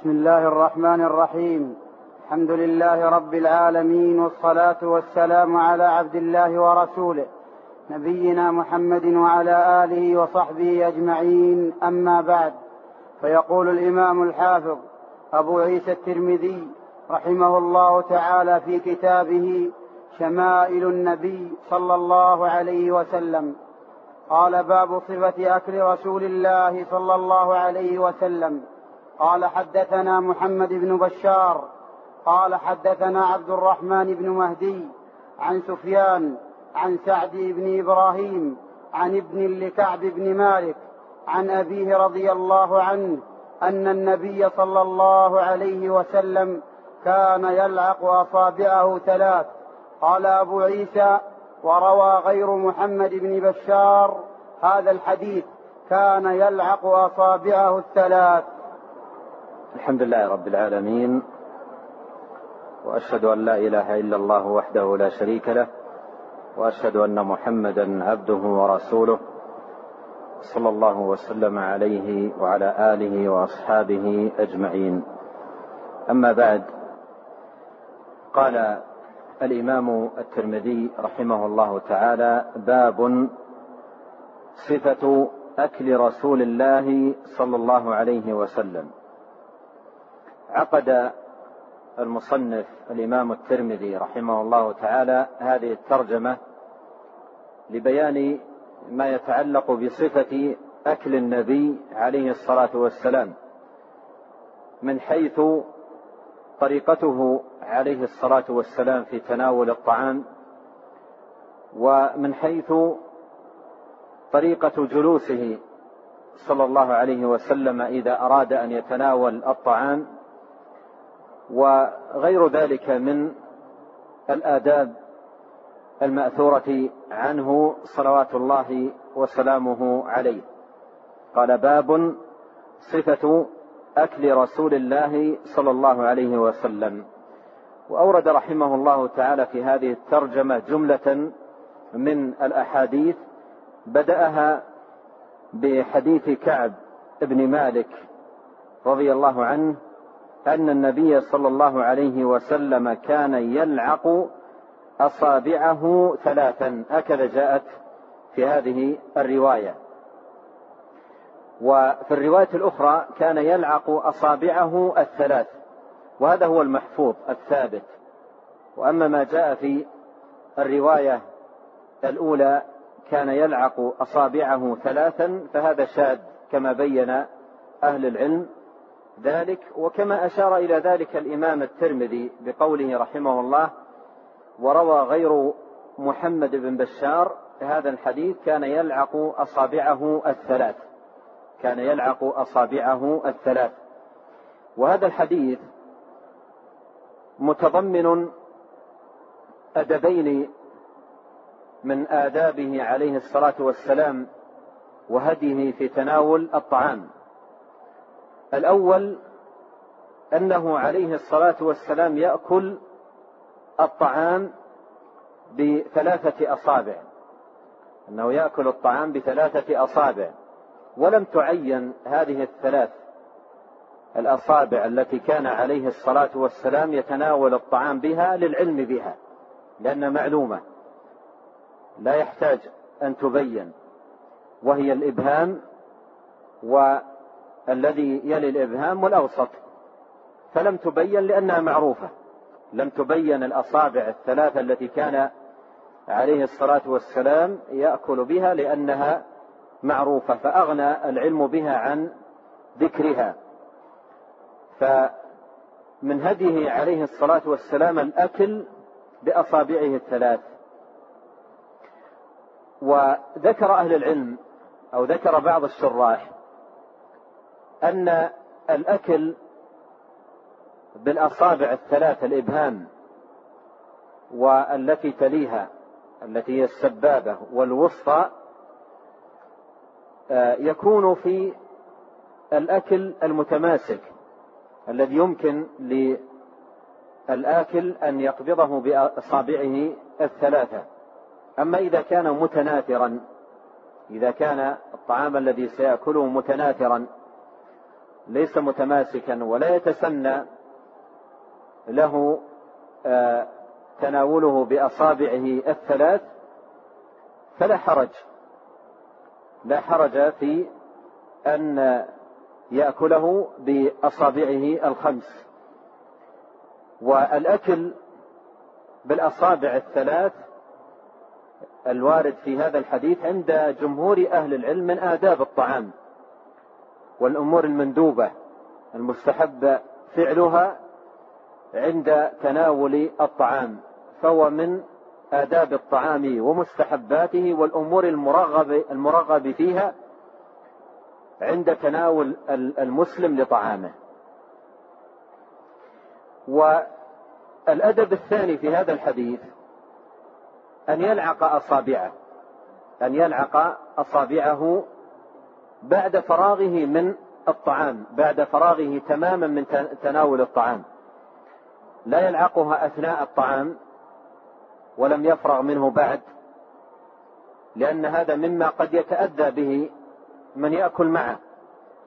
بسم الله الرحمن الرحيم. الحمد لله رب العالمين والصلاة والسلام على عبد الله ورسوله نبينا محمد وعلى آله وصحبه أجمعين. أما بعد فيقول الإمام الحافظ أبو عيسى الترمذي رحمه الله تعالى في كتابه شمائل النبي صلى الله عليه وسلم. قال باب صفة أكل رسول الله صلى الله عليه وسلم. قال حدثنا محمد بن بشار قال حدثنا عبد الرحمن بن مهدي عن سفيان عن سعد بن إبراهيم عن ابن لكعب بن مالك عن أبيه رضي الله عنه أن النبي صلى الله عليه وسلم كان يلعق أصابعه ثلاث. قال أبو عيسى وروى غير محمد بن بشار هذا الحديث كان يلعق أصابعه الثلاث. الحمد لله رب العالمين وأشهد أن لا إله إلا الله وحده لا شريك له وأشهد أن محمدا عبده ورسوله صلى الله وسلم عليه وعلى آله وأصحابه أجمعين. أما بعد قال الإمام الترمذي رحمه الله تعالى باب صفة أكل رسول الله صلى الله عليه وسلم. عقد المصنف الإمام الترمذي رحمه الله تعالى هذه الترجمة لبيان ما يتعلق بصفة أكل النبي عليه الصلاة والسلام من حيث طريقته عليه الصلاة والسلام في تناول الطعام ومن حيث طريقة جلوسه صلى الله عليه وسلم إذا أراد أن يتناول الطعام وغير ذلك من الآداب المأثورة عنه صلوات الله وسلامه عليه. قال باب صفة أكل رسول الله صلى الله عليه وسلم. وأورد رحمه الله تعالى في هذه الترجمة جملة من الأحاديث بدأها بحديث كعب بن مالك رضي الله عنه أن النبي صلى الله عليه وسلم كان يلعق أصابعه ثلاثا. هكذا جاءت في هذه الرواية. وفي الرواية الأخرى كان يلعق أصابعه الثلاث وهذا هو المحفوظ الثابت. وأما ما جاء في الرواية الأولى كان يلعق أصابعه ثلاثا فهذا شاذ كما بين أهل العلم. ذلك وكما أشار إلى ذلك الإمام الترمذي بقوله رحمه الله وروى غير محمد بن بشار هذا الحديث كان يلعق أصابعه الثلاث كان يلعق أصابعه الثلاث. وهذا الحديث متضمن أدبين من آدابه عليه الصلاة والسلام وهديه في تناول الطعام. الأول أنه عليه الصلاة والسلام يأكل الطعام بثلاثة أصابع. أنه يأكل الطعام بثلاثة أصابع. ولم تعين هذه الثلاث الأصابع التي كان عليه الصلاة والسلام يتناول الطعام بها للعلم بها لأن معلومة لا يحتاج أن تبين وهي الإبهام و الذي يلي الإبهام والأوسط. فلم تبين لأنها معروفة. لم تبين الأصابع الثلاثة التي كان عليه الصلاة والسلام يأكل بها لأنها معروفة فأغنى العلم بها عن ذكرها. فمن هديه عليه الصلاة والسلام الأكل بأصابعه الثلاث. وذكر أهل العلم أو ذكر بعض الشراح أن الأكل بالأصابع الثلاث الإبهام والتي تليها التي هي السبابة والوسطى آه، يكون في الأكل المتماسك الذي يمكن للآكل أن يقبضه بأصابعه الثلاثة. أما إذا كان متناثرا إذا كان الطعام الذي سيأكله متناثرا ليس متماسكا ولا يتسنى له آه، تناوله بأصابعه الثلاث فلا حرج. لا حرج في أن يأكله بأصابعه الخمس. والأكل بالأصابع الثلاث الوارد في هذا الحديث عند جمهور أهل العلم من آداب الطعام. والأمور المندوبة المستحب فعلها عند تناول الطعام فهو من آداب الطعام ومستحباته والأمور المرغب المرغب فيها عند تناول المسلم لطعامه. والأدب الثاني في هذا الحديث أن يلعق أصابعه أن يلعق أصابعه بعد فراغه من الطعام بعد فراغه تماما من تناول الطعام. لا يلعقها أثناء الطعام ولم يفرغ منه بعد لأن هذا مما قد يتأذى به من يأكل معه.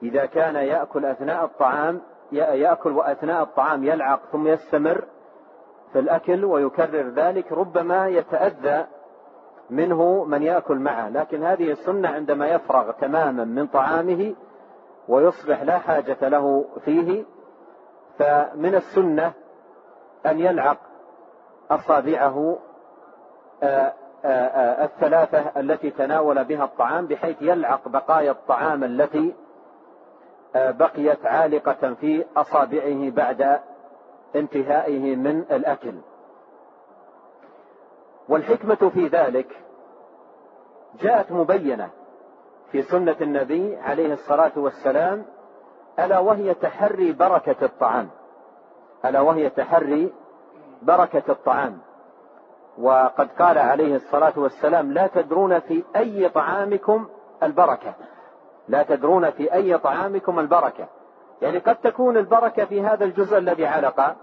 إذا كان يأكل أثناء الطعام يأكل وأثناء الطعام يلعق ثم يستمر في الأكل ويكرر ذلك ربما يتأذى منه من يأكل معه. لكن هذه السنة عندما يفرغ تماما من طعامه ويصبح لا حاجة له فيه فمن السنة أن يلعق أصابعه آه، آه، آه، الثلاثة التي تناول بها الطعام بحيث يلعق بقايا الطعام التي بقيت عالقة في أصابعه بعد انتهائه من الأكل. والحكمة في ذلك جاءت مبينة في سنة النبي عليه الصلاة والسلام ألا وهي تحري بركة الطعام. ألا وهي تحري بركة الطعام. وقد قال عليه الصلاة والسلام لا تدرون في أي طعامكم البركة. لا تدرون في أي طعامكم البركة. يعني قد تكون البركة في هذا الجزء الذي علق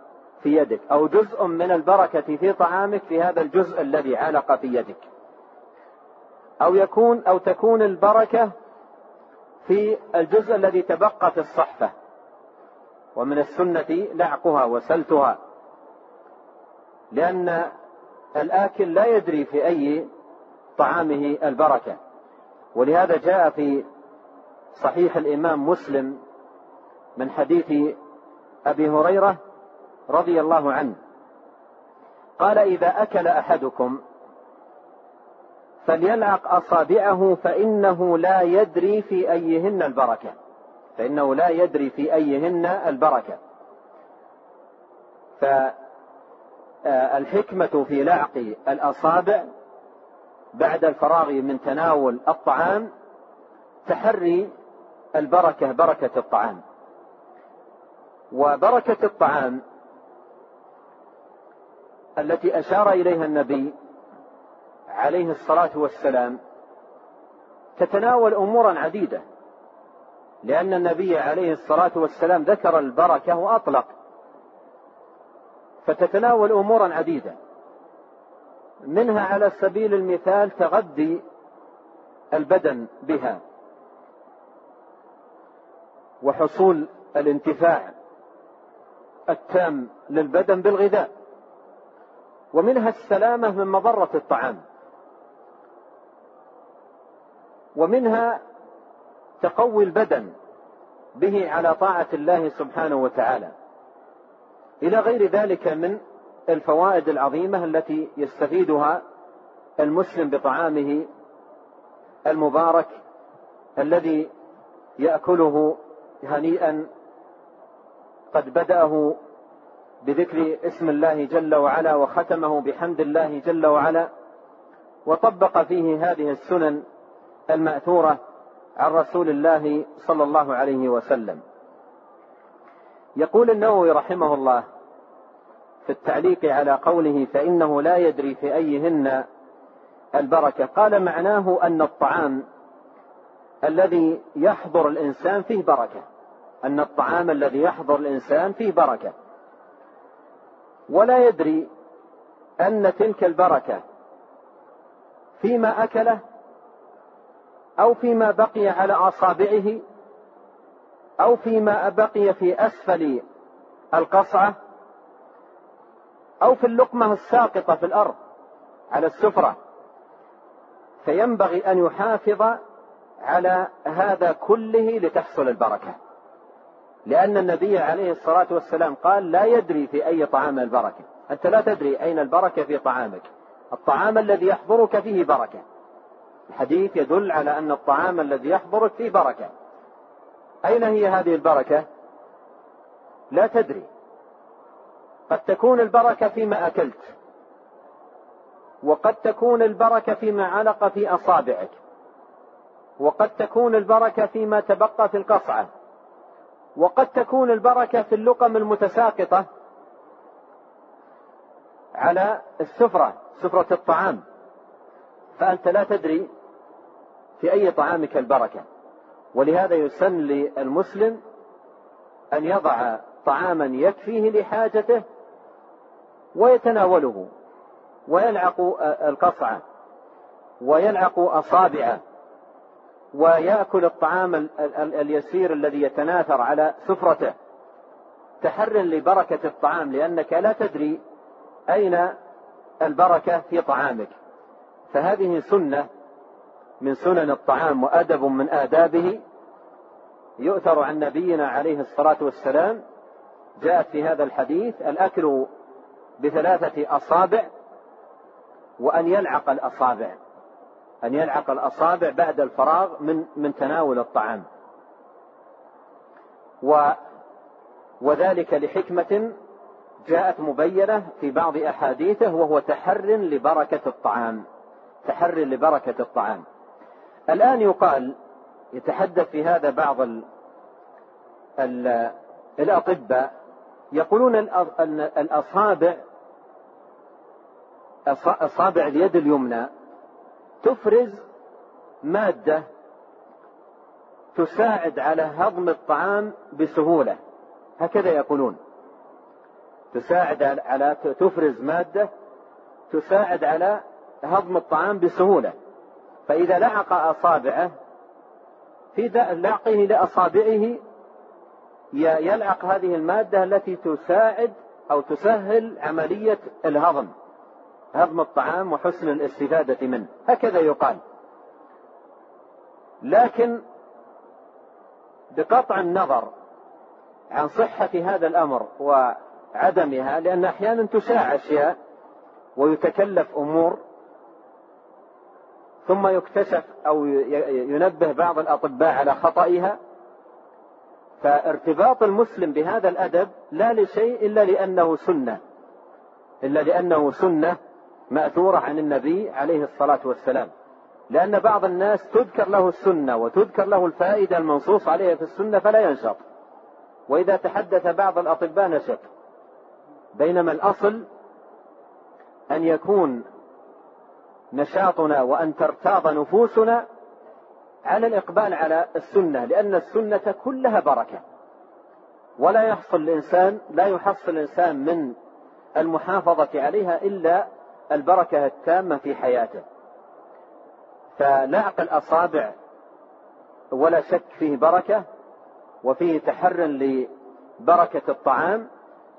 في يدك أو جزء من البركة في طعامك في هذا الجزء الذي علق في يدك. أو يكون أو تكون البركة في الجزء الذي تبقى في الصحفة. ومن السنة لعقها وسلتها. لأن الآكل لا يدري في أي طعامه البركة. ولهذا جاء في صحيح الإمام مسلم من حديث أبي هريرة رضي الله عنه. قال إذا أكل أحدكم فليلعق أصابعه فإنه لا يدري في أيهن البركة. فإنه لا يدري في أيهن البركة. فالحكمة في لعق الأصابع بعد الفراغ من تناول الطعام تحري البركة بركة الطعام. وبركة الطعام التي أشار إليها النبي عليه الصلاة والسلام تتناول أمورا عديدة لأن النبي عليه الصلاة والسلام ذكر البركة وأطلق فتتناول أمورا عديدة منها على سبيل المثال تغذي البدن بها وحصول الانتفاع التام للبدن بالغذاء. ومنها السلامة من مضرة الطعام. ومنها تقوي البدن به على طاعة الله سبحانه وتعالى. إلى غير ذلك من الفوائد العظيمة التي يستفيدها المسلم بطعامه المبارك الذي يأكله هنيئا قد بدأه بذكر اسم الله جل وعلا وختمه بحمد الله جل وعلا وطبق فيه هذه السنن المأثورة عن رسول الله صلى الله عليه وسلم. يقول النووي رحمه الله في التعليق على قوله فإنه لا يدري في أيهن البركة قال معناه أن الطعام الذي يحضر الإنسان فيه بركة أن الطعام الذي يحضر الإنسان فيه بركة ولا يدري أن تلك البركة فيما أكله أو فيما بقي على أصابعه أو فيما بقي في أسفل القصعة أو في اللقمة الساقطة في الأرض على السفرة. فينبغي أن يحافظ على هذا كله لتحصل البركة. لأن النبي عليه الصلاة والسلام قال لا يدري في أي طعام البركة. أنت لا تدري أين البركة في طعامك. الطعام الذي يحضرك فيه بركة. الحديث يدل على أن الطعام الذي يحضرك فيه بركة. أين هي هذه البركة؟ لا تدري. قد تكون البركة فيما أكلت. وقد تكون البركة فيما علق في أصابعك. وقد تكون البركة فيما تبقى في القصعة. وقد تكون البركة في اللقم المتساقطة على السفرة سفرة الطعام. فأنت لا تدري في أي طعامك البركة. ولهذا يسن للمسلم أن يضع طعاما يكفيه لحاجته ويتناوله ويلعق القصعة ويلعق أصابعه. ويأكل الطعام اليسير الذي يتناثر على سفرته. تحر لبركة الطعام لأنك لا تدري أين البركة في طعامك. فهذه سنة من سنن الطعام وأدب من آدابه. يؤثر عن نبينا عليه الصلاة والسلام. جاءت في هذا الحديث الأكل بثلاثة أصابع وأن يلعق الأصابع. أن يلعق الأصابع بعد الفراغ من من تناول الطعام. و وذلك لحكمة جاءت مبينة في بعض أحاديثه وهو تحر لبركة الطعام. تحر لبركة الطعام. الآن يقال يتحدث في هذا بعض ال ال الأطباء يقولون الأصابع أصابع اليد اليمنى تفرز مادة تساعد على هضم الطعام بسهولة. هكذا يقولون. تساعد على تفرز مادة تساعد على هضم الطعام بسهولة. فإذا لعق أصابعه في لعقه لأصابعه يلعق هذه المادة التي تساعد أو تسهل عملية الهضم. هضم الطعام وحسن الاستفادة منه. هكذا يقال. لكن بقطع النظر عن صحة هذا الأمر وعدمها لأن أحيانا تشاع أشياء ويتكلف أمور ثم يكتشف أو ينبه بعض الأطباء على خطئها. فارتباط المسلم بهذا الأدب لا لشيء إلا لأنه سنة. إلا لأنه سنة مأثورة عن النبي عليه الصلاة والسلام. لأن بعض الناس تذكر له السنة وتذكر له الفائدة المنصوص عليها في السنة فلا ينشط. وإذا تحدث بعض الأطباء نشط. بينما الأصل أن يكون نشاطنا وأن ترتاض نفوسنا على الإقبال على السنة لأن السنة كلها بركة. ولا يحصل الإنسان لا يحصل الإنسان من المحافظة عليها إلا البركة التامة في حياته. فلعق الأصابع ولا شك فيه بركة وفيه تحر لبركة الطعام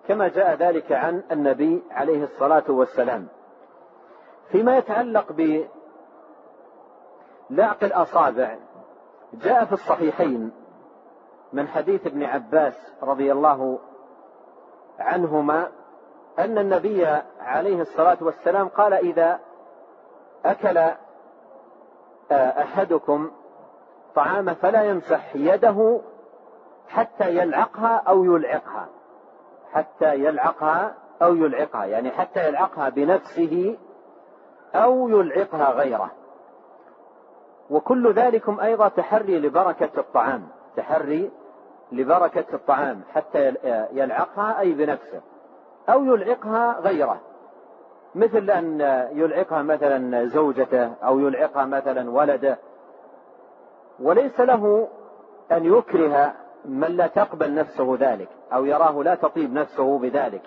كما جاء ذلك عن النبي عليه الصلاة والسلام. فيما يتعلق بلعق الأصابع جاء في الصحيحين من حديث ابن عباس رضي الله عنهما أن النبي عليه الصلاة والسلام قال إذا أكل آه، أحدكم طعام فلا يمسح يده حتى يلعقها أو يلعقها. حتى يلعقها أو يلعقها يعني حتى يلعقها بنفسه أو يلعقها غيره. وكل ذلكم أيضا تحري لبركة الطعام تحري لبركة الطعام حتى يلعقها أي بنفسه. أو يلعقها غيره. مثل أن يلعقها مثلا زوجته أو يلعقها مثلا ولده. وليس له أن يكره من لا تقبل نفسه ذلك أو يراه لا تطيب نفسه بذلك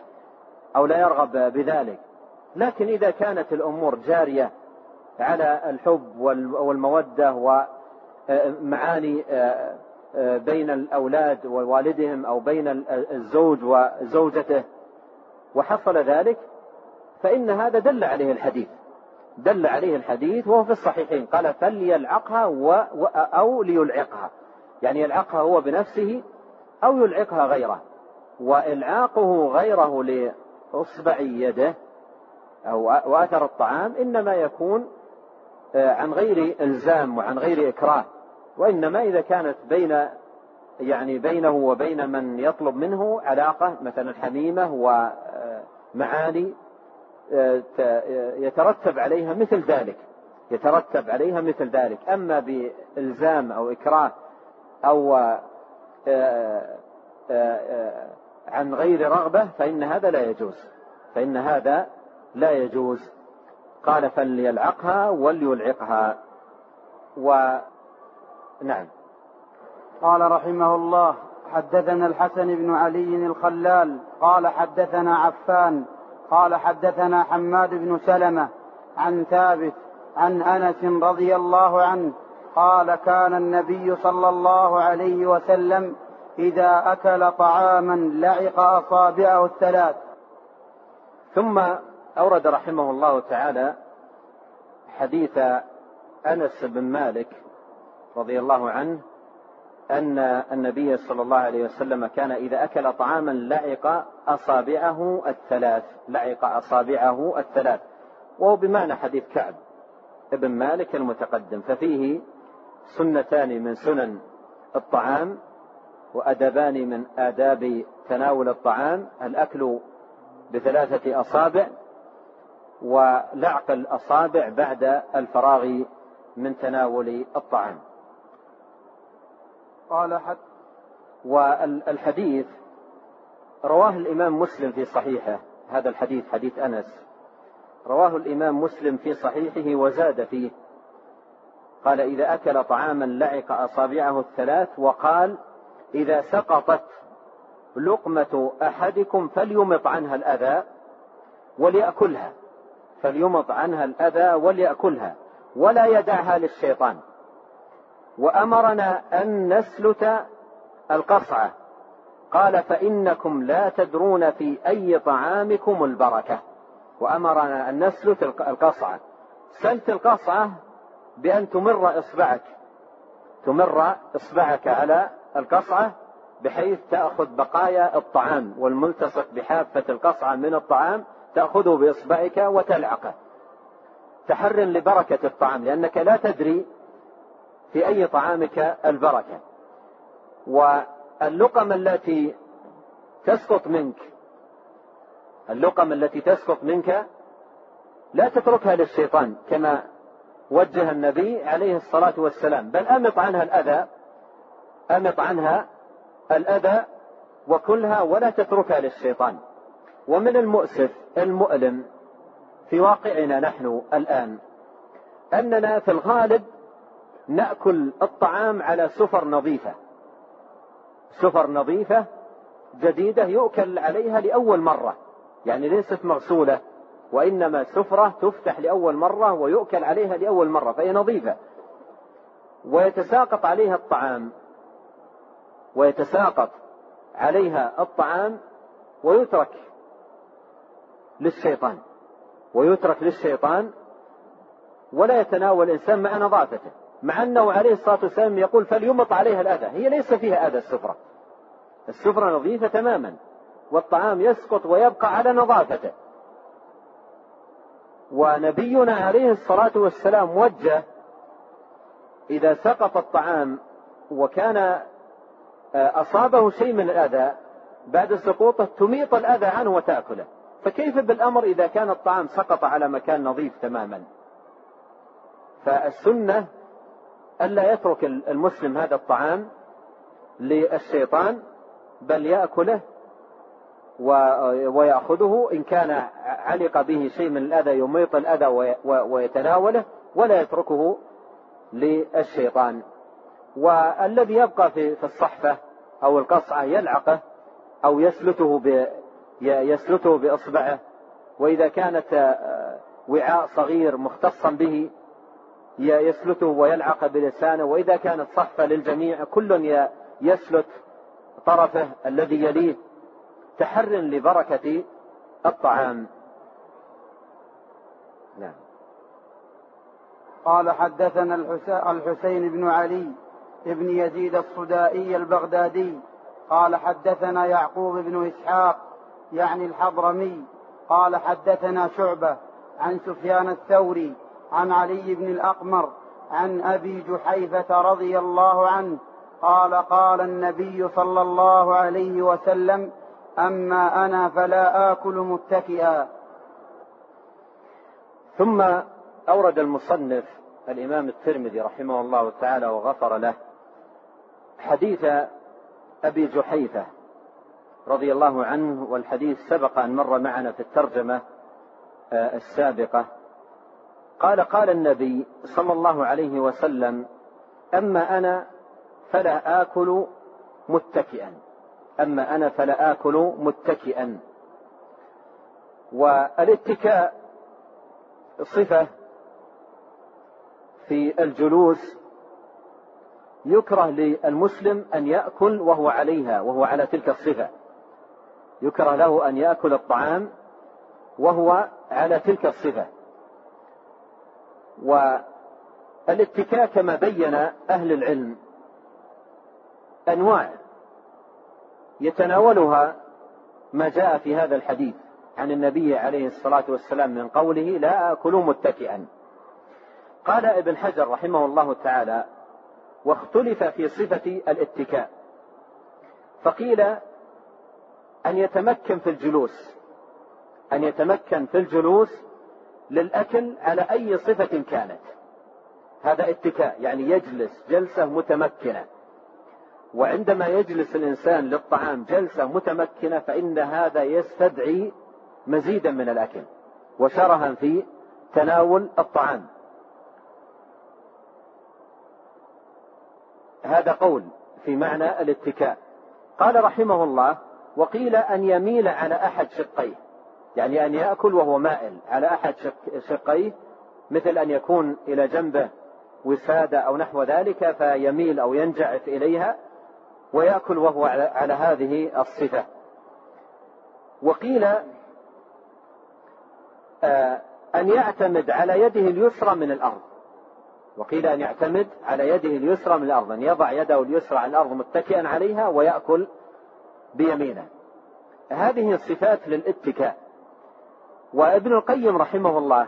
أو لا يرغب بذلك. لكن إذا كانت الأمور جارية على الحب والمودة ومعاني بين الأولاد ووالدهم أو بين الزوج وزوجته وحصل ذلك فإن هذا دل عليه الحديث. دل عليه الحديث وهو في الصحيحين. قال فليلعقها و... أو ليلعقها. يعني يلعقها هو بنفسه أو يلعقها غيره. وإلعاقه غيره لإصبع يده أو وأثر الطعام إنما يكون آه، عن غير إلزام وعن غير إكراه. وإنما إذا كانت بين يعني بينه وبين من يطلب منه علاقة مثلا حميمة ومعاني آه، يترتب عليها مثل ذلك يترتب عليها مثل ذلك. أما بإلزام أو إكراه أو آه، عن غير رغبة فإن هذا لا يجوز. فإن هذا لا يجوز. قال فليلعقها وليلعقها. و نعم. قال رحمه الله حدثنا الحسن بن علي الخلال قال حدثنا عفان قال حدثنا حماد بن سلمة عن ثابت عن أنس رضي الله عنه قال كان النبي صلى الله عليه وسلم إذا أكل طعاما لعق أصابعه الثلاث. ثم أورد رحمه الله تعالى حديث أنس بن مالك رضي الله عنه أن النبي صلى الله عليه وسلم كان إذا أكل طعاما لعق أصابعه الثلاث لعق أصابعه الثلاث. وهو بمعنى حديث كعب ابن مالك المتقدم. ففيه سنتان من سنن الطعام وأدبان من آداب تناول الطعام. الأكل بثلاثة أصابع ولعق الأصابع بعد الفراغ من تناول الطعام. قال حد والحديث رواه الإمام مسلم في صحيحه هذا الحديث حديث أنس. رواه الإمام مسلم في صحيحه وزاد فيه. قال إذا أكل طعاما لعق أصابعه الثلاث وقال إذا سقطت لقمة أحدكم فليمط عنها الأذى وليأكلها. فليمط عنها الأذى وليأكلها ولا يدعها للشيطان. وأمرنا أن نسلت القصعة قال فإنكم لا تدرون في أي طعامكم البركة. وأمرنا أن نسلت القصعة سلت القصعة بأن تمر إصبعك. تمر إصبعك على القصعة بحيث تأخذ بقايا الطعام والملتصق بحافة القصعة من الطعام تأخذه بإصبعك وتلعقه. تحر لبركة الطعام لأنك لا تدري في أي طعامك البركة. واللقم التي تسقط منك اللقم التي تسقط منك لا تتركها للشيطان كما وجه النبي عليه الصلاة والسلام. بل أمط عنها الأذى أمط عنها الأذى وكلها ولا تتركها للشيطان. ومن المؤسف المؤلم في واقعنا نحن الآن أننا في الغالب نأكل الطعام على سفر نظيفة. سفر نظيفة جديدة يؤكل عليها لأول مرة. يعني ليست مغسولة وإنما سفرة تفتح لأول مرة ويؤكل عليها لأول مرة فهي نظيفة. ويتساقط عليها الطعام. ويتساقط عليها الطعام ويترك للشيطان. ويترك للشيطان ولا يتناول الإنسان مع نظافته. مع أنه عليه الصلاة والسلام يقول فليمط عليها الأذى. هي ليس فيها أذى السفرة. السفرة نظيفة تماما والطعام يسقط ويبقى على نظافته. ونبينا عليه الصلاة والسلام وجه إذا سقط الطعام وكان آه، أصابه شيء من الأذى بعد سقوطه تميط الأذى عنه وتأكله. فكيف بالأمر إذا كان الطعام سقط على مكان نظيف تماما؟ فالسنة ألا يترك المسلم هذا الطعام للشيطان بل يأكله ويأخذه إن كان علق به شيء من الأذى يميط الأذى ويتناوله ولا يتركه للشيطان. والذي يبقى في الصحفة أو القصعة يلعقه أو يسلته يسلته بإصبعه وإذا كانت آه، وعاء صغير مختصا به يسلته ويلعق بلسانه وإذا كانت صحفة للجميع كل يسلت طرفه الذي يليه تحر لبركة الطعام. نعم. قال حدثنا الحسين بن علي بن يزيد الصدائي البغدادي. قال حدثنا يعقوب بن إسحاق يعني الحضرمي. قال حدثنا شعبة عن سفيان الثوري عن علي بن الأقمر عن أبي جحيفة رضي الله عنه قال قال النبي صلى الله عليه وسلم أما أنا فلا آكل متكئا. ثم أورد المصنف الإمام الترمذي رحمه الله تعالى وغفر له حديث أبي جحيفة رضي الله عنه والحديث سبق أن مر معنا في الترجمة آه، السابقة. قال قال النبي صلى الله عليه وسلم أما أنا فلا آكل متكئا. أما أنا فلا آكل متكئا. والاتكاء صفة في الجلوس يكره للمسلم أن يأكل وهو عليها وهو على تلك الصفة. يكره له أن يأكل الطعام وهو على تلك الصفة. والاتكاء كما بين أهل العلم أنواع يتناولها ما جاء في هذا الحديث عن النبي عليه الصلاة والسلام من قوله لا اكل متكئا. قال ابن حجر رحمه الله تعالى واختلف في صفة الاتكاء. فقيل أن يتمكن في الجلوس أن يتمكن في الجلوس للأكل على أي صفة كانت. هذا اتكاء يعني يجلس جلسة متمكنة. وعندما يجلس الإنسان للطعام جلسة متمكنة فإن هذا يستدعي مزيدا من الأكل وشرها في تناول الطعام. هذا قول في معنى الاتكاء. قال رحمه الله وقيل أن يميل على أحد شقيه. يعني أن يأكل وهو مائل. على أحد شقيه مثل أن يكون إلى جنبه وسادة أو نحو ذلك فيميل أو ينجعف إليها ويأكل وهو على هذه الصفة. وقيل آه، أن يعتمد على يده اليسرى من الأرض. وقيل أن يعتمد على يده اليسرى من الأرض أن يضع يده اليسرى على الأرض متكئا عليها ويأكل بيمينه. هذه الصفات للاتكاء. وابن القيم رحمه الله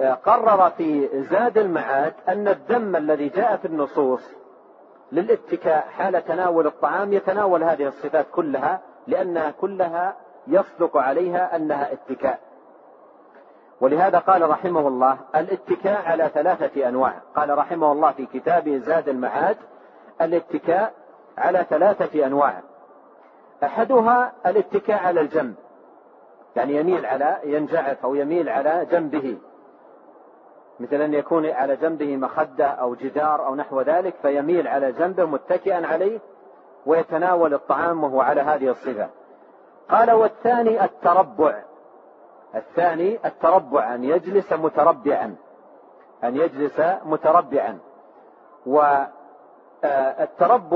آه، قرر في زاد المعاد أن الذم الذي جاء في النصوص للاتكاء حال تناول الطعام يتناول هذه الصفات كلها لأنها كلها يصدق عليها أنها اتكاء. ولهذا قال رحمه الله الاتكاء على ثلاثة أنواع. قال رحمه الله في كتابه زاد المعاد الاتكاء على ثلاثة أنواع. أحدها الاتكاء على الجنب يعني يميل على ينجعف أو يميل على جنبه. مثل أن يكون على جنبه مخدة أو جدار أو نحو ذلك فيميل على جنبه متكئا عليه ويتناول الطعام وهو على هذه الصفة. قال والثاني التربع. الثاني التربع أن يجلس متربعا. أن يجلس متربعا. والتربع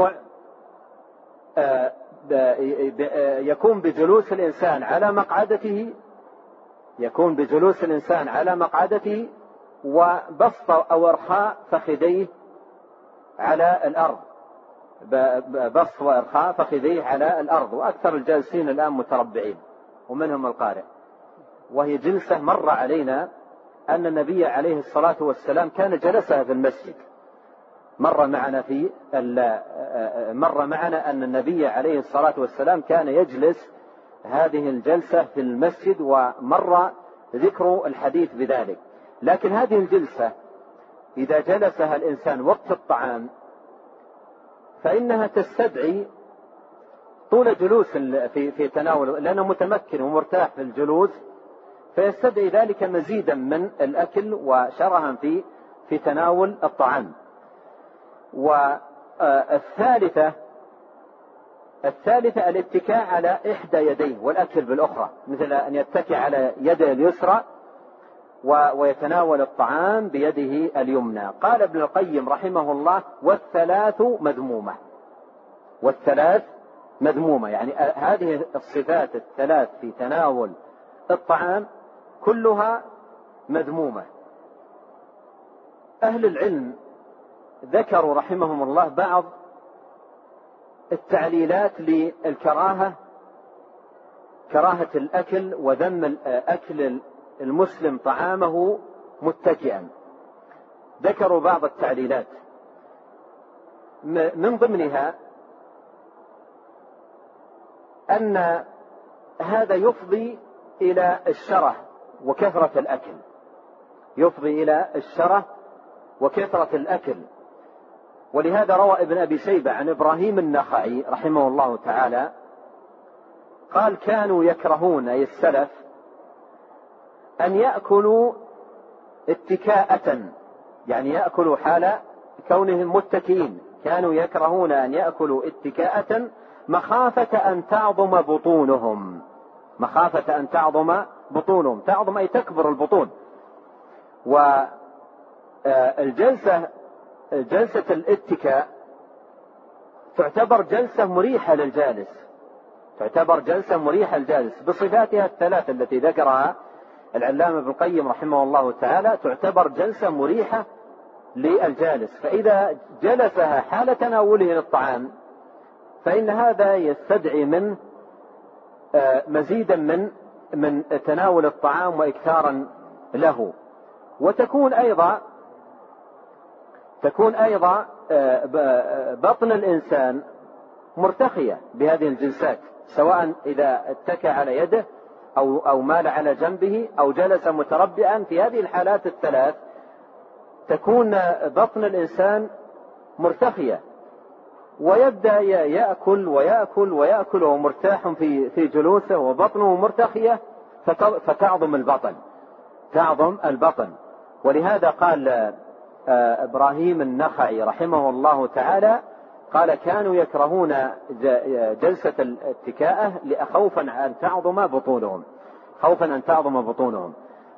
آه، آه، يكون بجلوس الإنسان على مقعدته يكون بجلوس الإنسان على مقعدته وبسط أو إرخاء فخذيه على الأرض. بسط وإرخاء فخذيه على الأرض. وأكثر الجالسين الآن متربعين ومنهم القارئ. وهي جلسة مر علينا أن النبي عليه الصلاة والسلام كان جلسها في المسجد. مر معنا في مر معنا أن النبي عليه الصلاة والسلام كان يجلس هذه الجلسة في المسجد ومر ذكر الحديث بذلك لكن هذه الجلسة إذا جلسها الإنسان وقت الطعام فإنها تستدعي طول جلوس في في تناول لأنه متمكن ومرتاح في الجلوس فيستدعي ذلك مزيدا من الأكل وشرها في في تناول الطعام. والثالثة الثالثة الاتكاء على إحدى يديه والأكل بالأخرى مثل أن يتكئ على يده اليسرى ويتناول الطعام بيده اليمنى. قال ابن القيم رحمه الله والثلاث مذمومة. والثلاث مذمومة يعني هذه الصفات الثلاث في تناول الطعام كلها مذمومة. أهل العلم ذكروا رحمهم الله بعض التعليلات للكراهة كراهة الأكل وذم أكل المسلم طعامه متكئا ذكروا بعض التعليلات. من ضمنها أن هذا يفضي إلى الشره وكثرة الأكل. يفضي إلى الشره وكثرة الأكل. ولهذا روى ابن أبي شيبة عن إبراهيم النخعي رحمه الله تعالى قال كانوا يكرهون أي السلف أن يأكلوا اتكاءة يعني يأكلوا حال كونهم متكئين. كانوا يكرهون أن يأكلوا اتكاءة مخافة أن تعظم بطونهم. مخافة أن تعظم بطونهم. تعظم أي تكبر البطون. والجلسة جلسة الاتكاء تعتبر جلسة مريحة للجالس. تعتبر جلسة مريحة للجالس. بصفاتها الثلاث التي ذكرها العلامة ابن القيم رحمه الله تعالى تعتبر جلسة مريحة للجالس. فإذا جلسها حال تناوله للطعام فإن هذا يستدعي من آه، مزيدا من من تناول الطعام وإكثارا له. وتكون أيضا تكون أيضا آه، آه، بطن الإنسان مرتخيه بهذه الجلسات سواء إذا اتكى على يده أو أو مال على جنبه أو جلس متربعا في هذه الحالات الثلاث تكون بطن الإنسان مرتخيه ويبدأ يأكل ويأكل وياكل وهو مرتاح في في جلوسه وبطنه مرتخيه فتعظم البطن تعظم البطن. ولهذا قال إبراهيم النخعي رحمه الله تعالى قال كانوا يكرهون جلسة الاتكاءة خوفا أن تعظم بطونهم. خوفا أن تعظم بطونهم.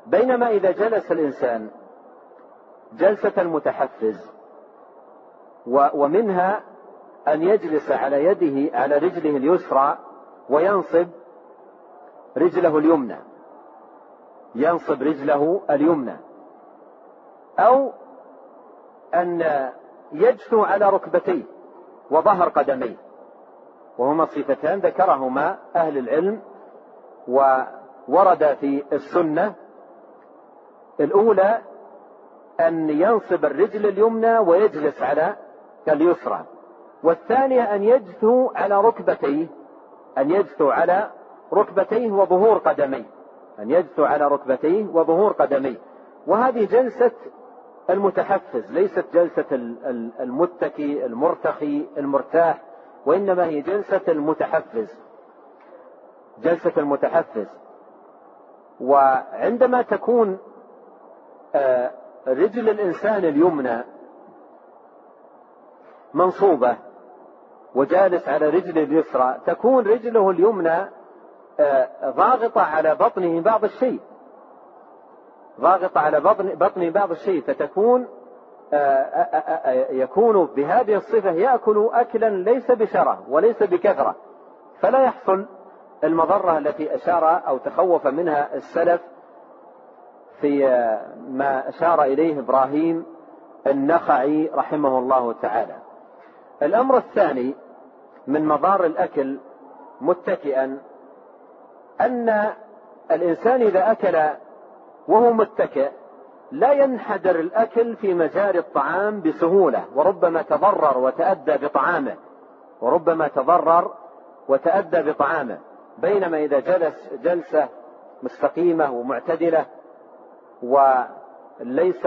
بينما إذا جلس الإنسان جلسة المتحفز ومنها أن يجلس على يده على رجله اليسرى وينصب رجله اليمنى. ينصب رجله اليمنى. أو أن يجثو على ركبتيه وظهر قدميه. وهما صفتان ذكرهما أهل العلم وورد في السنة. الأولى أن ينصب الرجل اليمنى ويجلس على اليسرى. والثانية أن يجثو على ركبتيه أن يجثو على ركبتيه وظهور قدميه. أن يجثو على ركبتيه وظهور قدميه. وهذه جلسة المتحفز ليست جلسة المتكي المرتخي المرتاح وإنما هي جلسة المتحفز. جلسة المتحفز. وعندما تكون آه، رجل الإنسان اليمنى منصوبة وجالس على رجله اليسرى تكون رجله اليمنى آه، ضاغطة على بطنه بعض الشيء. ضاغطة على بطن بطنه بعض الشيء فتكون آه، يكون بهذه الصفة يأكل أكلا ليس بشرة وليس بكثرة. فلا يحصل المضرة التي أشار أو تخوف منها السلف في آه، ما أشار إليه إبراهيم النخعي رحمه الله تعالى. الأمر الثاني من مضار الأكل متكئا أن الإنسان إذا أكل وهو متكئ لا ينحدر الأكل في مجال الطعام بسهولة وربما تضرر وتأدى بطعامه وربما تضرر وتأدى بطعامه. بينما إذا جلس جلسة مستقيمة ومعتدلة وليس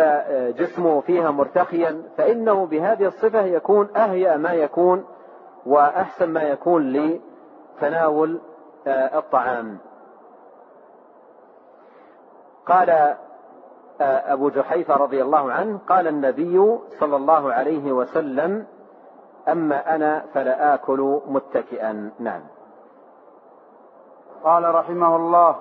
جسمه فيها مرتخيا فإنه بهذه الصفة يكون أهيأ ما يكون وأحسن ما يكون لتناول الطعام. قال آه، أبو جحيفة رضي الله عنه قال النبي صلى الله عليه وسلم أما أنا فلا آكل متكئا. نعم. قال رحمه الله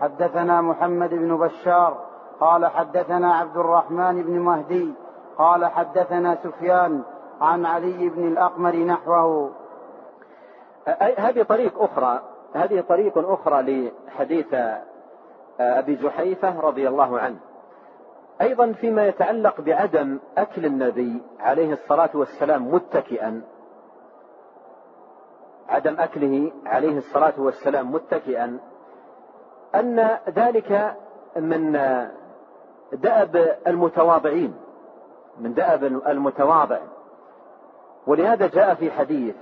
حدثنا محمد بن بشار قال حدثنا عبد الرحمن بن مهدي قال حدثنا سفيان عن علي بن الأقمر نحوه. هذه طريق أخرى هذه طريق أخرى لحديث أبي جحيفة رضي الله عنه. أيضا فيما يتعلق بعدم أكل النبي عليه الصلاة والسلام متكئا عدم أكله عليه الصلاة والسلام متكئا أن ذلك من دأب المتواضعين من دأب المتواضع. ولهذا جاء في حديث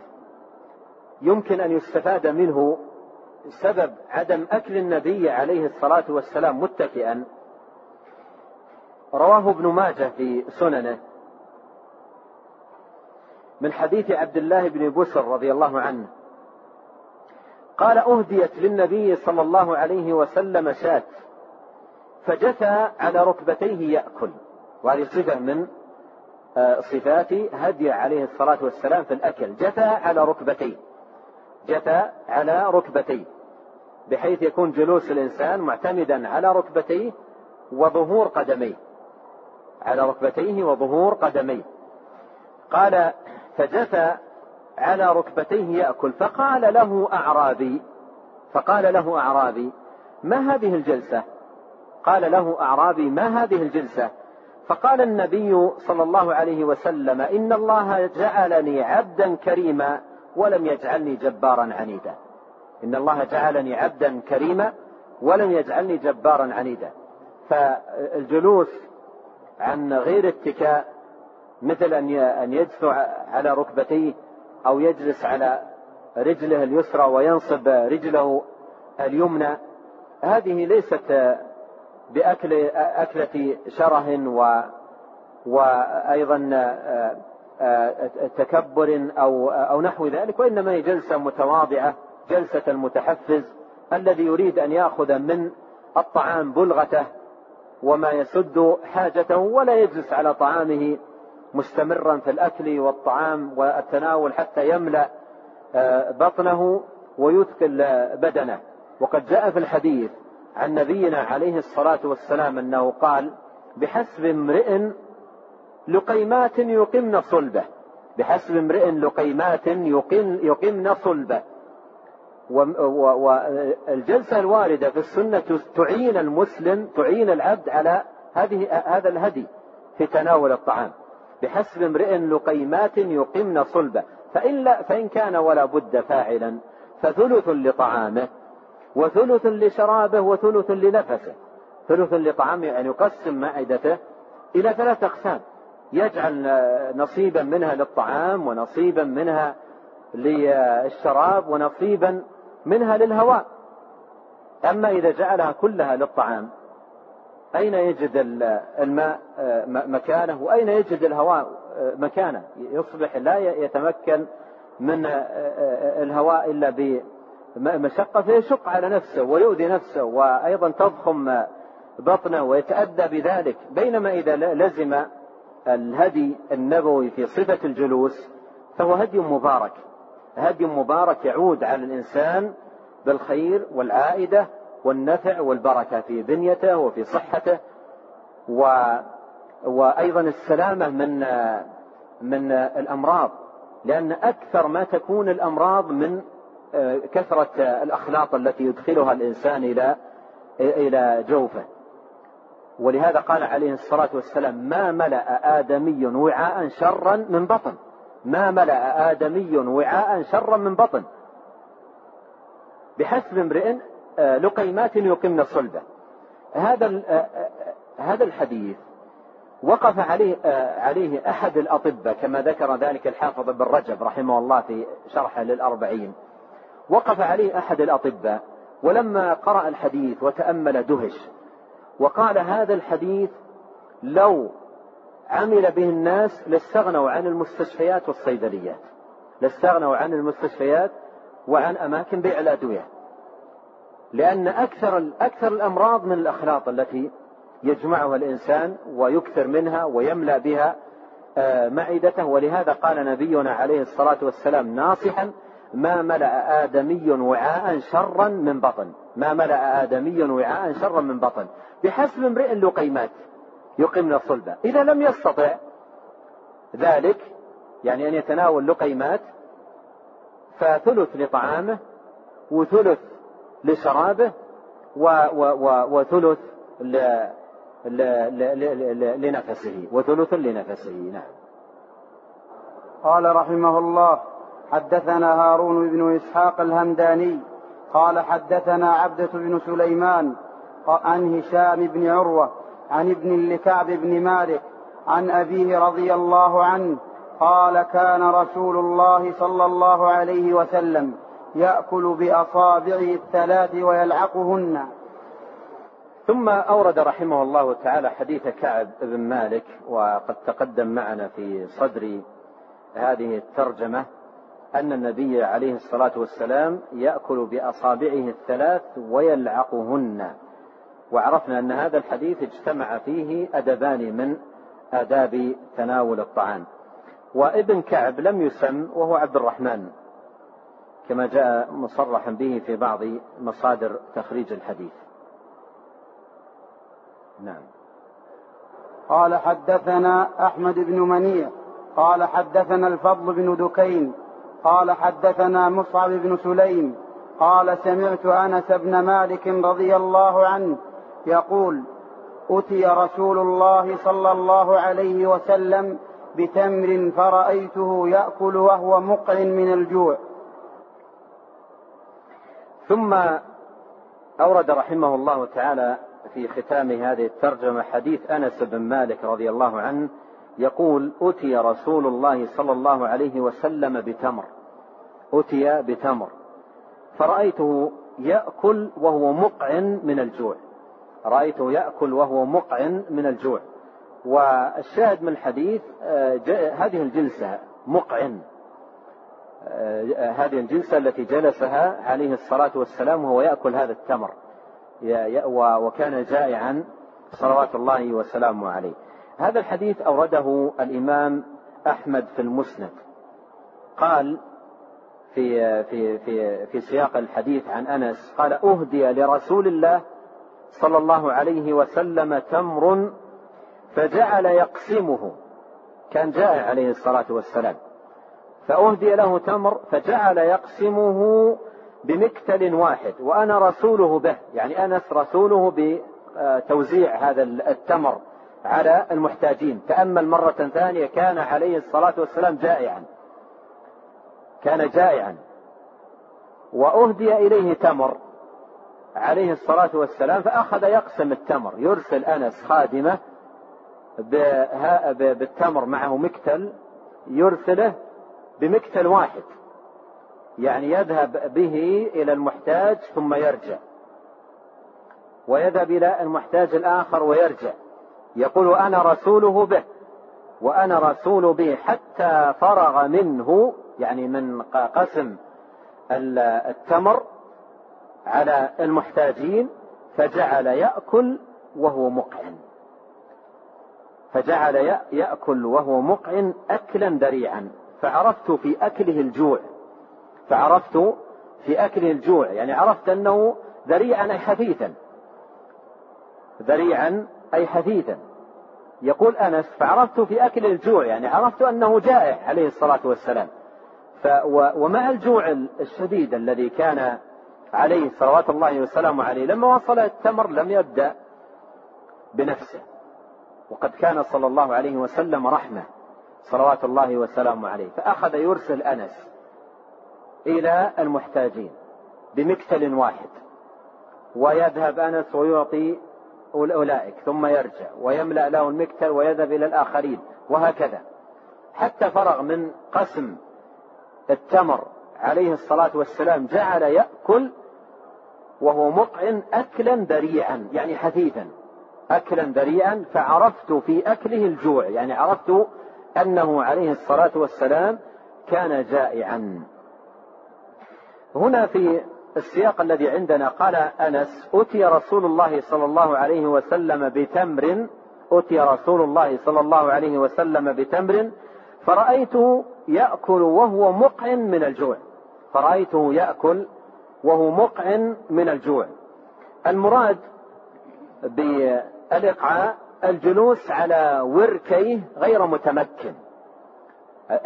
يمكن أن يستفاد منه سبب عدم أكل النبي عليه الصلاة والسلام متكئا. رواه ابن ماجه في سننه. من حديث عبد الله بن بسر رضي الله عنه. قال أهديت للنبي صلى الله عليه وسلم شاة فجثى على ركبتيه يأكل. وهذه صفة من آه، صفات هدي عليه الصلاة والسلام في الأكل. جثى على ركبتيه. جثى على ركبتيه بحيث يكون جلوس الإنسان معتمدا على ركبتيه وظهور قدميه. على ركبتيه وظهور قدميه. قال فجثى على ركبتيه يأكل فقال له أعرابي فقال له أعرابي ما هذه الجلسة؟ قال له أعرابي ما هذه الجلسة؟ فقال النبي صلى الله عليه وسلم إن الله جعلني عبدا كريما ولم يجعلني جبارا عنيدا. إن الله جعلني عبدا كريما ولم يجعلني جبارا عنيدا. فالجلوس عن غير اتكاء مثل أن يجثو على ركبتيه أو يجلس على رجله اليسرى وينصب رجله اليمنى. هذه ليست بأكل أكلة شره و وأيضا آه، تكبر أو أو نحو ذلك وإنما هي جلسة متواضعة جلسة المتحفز الذي يريد أن يأخذ من الطعام بلغته وما يسد حاجته ولا يجلس على طعامه مستمرا في الأكل والطعام والتناول حتى يملأ آه، بطنه ويثقل بدنه. وقد جاء في الحديث عن نبينا عليه الصلاة والسلام أنه قال بحسب امرئ لقيمات يقمن صلبه. بحسب امرئ لقيمات يقمن, يقمن صلبه. والجلسة الواردة في السنة تعين المسلم تعين العبد على هذه هذا الهدي في تناول الطعام. بحسب امرئ لقيمات يقمن صلبه. فإن, لا فإن كان ولا بد فاعلا فثلث لطعامه وثلث لشرابه وثلث لنفسه. ثلث لطعامه يعني يقسم معدته إلى ثلاث أقسام. يجعل نصيبا منها للطعام ونصيبا منها للشراب ونصيبا منها للهواء. أما إذا جعلها كلها للطعام أين يجد الماء مكانه؟ وأين يجد الهواء مكانه؟ يصبح لا يتمكن من الهواء إلا بمشقة فيشق على نفسه ويؤذي نفسه وأيضا تضخم بطنه ويتأذى بذلك. بينما إذا لزم الهدي النبوي في صفة الجلوس فهو هدي مبارك. هدي مبارك يعود على الإنسان بالخير والعائدة والنفع والبركة في بنيته وفي صحته. و وأيضا السلامة من من الأمراض لأن أكثر ما تكون الأمراض من كثرة الأخلاط التي يدخلها الإنسان إلى إلى جوفه. ولهذا قال عليه الصلاة والسلام ما ملأ آدمي وعاء شرا من بطن. ما ملأ آدمي وعاء شرا من بطن. بحسب امرئ آه، لقيمات يقمن صلبه. هذا آه، آه، هذا الحديث وقف عليه عليه أحد الأطباء كما ذكر ذلك الحافظ ابن رجب رحمه الله في شرحه للأربعين. وقف عليه أحد الأطباء ولما قرأ الحديث وتأمل دهش وقال هذا الحديث لو عمل به الناس لاستغنوا عن المستشفيات والصيدليات لاستغنوا عن المستشفيات وعن أماكن بيع الأدوية. لأن أكثر أكثر الأمراض من الأخلاط التي يجمعها الإنسان ويكثر منها ويملأ بها آه، معدته. ولهذا قال نبينا عليه الصلاة والسلام ناصحا ما ملأ آدمي وعاء شرا من بطن. ما ملأ آدمي وعاء شرا من بطن. بحسب امرئ لقيمات يقمن الصلبة إذا لم يستطع ذلك يعني أن يتناول لقيمات فثلث لطعامه وثلث لشرابه و و و وثلث ل ل ل لنفسه. وثلث لنفسه. نعم. قال رحمه الله حدثنا هارون بن إسحاق الهمداني قال حدثنا عبدة بن سليمان عن هشام بن عروة عن ابن لكعب بن مالك عن أبيه رضي الله عنه قال كان رسول الله صلى الله عليه وسلم يأكل بأصابعه الثلاث ويلعقهن. ثم أورد رحمه الله تعالى حديث كعب بن مالك وقد تقدم معنا في صدر هذه الترجمة. أن النبي عليه الصلاة والسلام يأكل بأصابعه الثلاث ويلعقهن. وعرفنا أن هذا الحديث اجتمع فيه أدبان من آداب تناول الطعام. وابن كعب لم يسم وهو عبد الرحمن كما جاء مصرحا به في بعض مصادر تخريج الحديث. نعم. قال حدثنا أحمد بن منيع قال حدثنا الفضل بن دكين قال حدثنا مصعب بن سليم قال سمعت أنس بن مالك رضي الله عنه يقول أتي رسول الله صلى الله عليه وسلم بتمر فرأيته يأكل وهو مقع من الجوع. ثم أورد رحمه الله تعالى في ختام هذه الترجمة حديث أنس بن مالك رضي الله عنه يقول أتي رسول الله صلى الله عليه وسلم بتمر. أتي بتمر. فرأيته يأكل وهو مقع من الجوع. رأيته يأكل وهو مقع من الجوع. والشاهد من الحديث آه، هذه الجلسة مقع آه، هذه الجلسة التي جلسها عليه الصلاة والسلام وهو يأكل هذا التمر. وكان جائعا صلوات الله وسلامه عليه. هذا الحديث أورده الإمام أحمد في المسند. قال في في في في سياق الحديث عن أنس قال أهدي لرسول الله صلى الله عليه وسلم تمر فجعل يقسمه. كان جائع عليه الصلاة والسلام. فأهدي له تمر فجعل يقسمه بمكتل واحد وأنا رسوله به. يعني أنس رسوله بتوزيع هذا التمر. على المحتاجين. تأمل مرة ثانية كان عليه الصلاة والسلام جائعا. كان جائعا. وأهدي إليه تمر عليه الصلاة والسلام فأخذ يقسم التمر. يرسل أنس خادمة بالتمر معه مكتل يرسله بمكتل واحد. يعني يذهب به إلى المحتاج ثم يرجع. ويذهب إلى المحتاج الآخر ويرجع. يقول أنا رسوله به وأنا رسول به حتى فرغ منه يعني من قسم التمر على المحتاجين فجعل يأكل وهو مقعن فجعل يأكل وهو مقعن أكلا ذريعا. فعرفت في أكله الجوع. فعرفت في أكله الجوع يعني عرفت أنه ذريعا أي حثيثا ذريعا أي حثيثا يقول أنس فعرفت في أكل الجوع يعني عرفت أنه جائع عليه الصلاة والسلام. ف ومع الجوع الشديد الذي كان عليه صلوات الله وسلامه عليه لما وصل التمر لم يبدأ بنفسه. وقد كان صلى الله عليه وسلم رحمة صلوات الله وسلامه عليه. فأخذ يرسل أنس إلى المحتاجين بمكتل واحد. ويذهب أنس ويعطي أولئك ثم يرجع ويملأ له المكتل ويذهب إلى الآخرين وهكذا. حتى فرغ من قسم التمر عليه الصلاة والسلام جعل يأكل وهو مطعم أكلا ذريعا يعني حثيثا. أكلا ذريعا فعرفت في أكله الجوع يعني عرفت أنه عليه الصلاة والسلام كان جائعا. هنا في السياق الذي عندنا. قال أنس أتي رسول الله صلى الله عليه وسلم بتمر. أتي رسول الله صلى الله عليه وسلم بتمر. فرأيته يأكل وهو مقع من الجوع. فرأيته يأكل وهو مقع من الجوع. المراد بالإقعاء الجلوس على وركيه غير متمكن.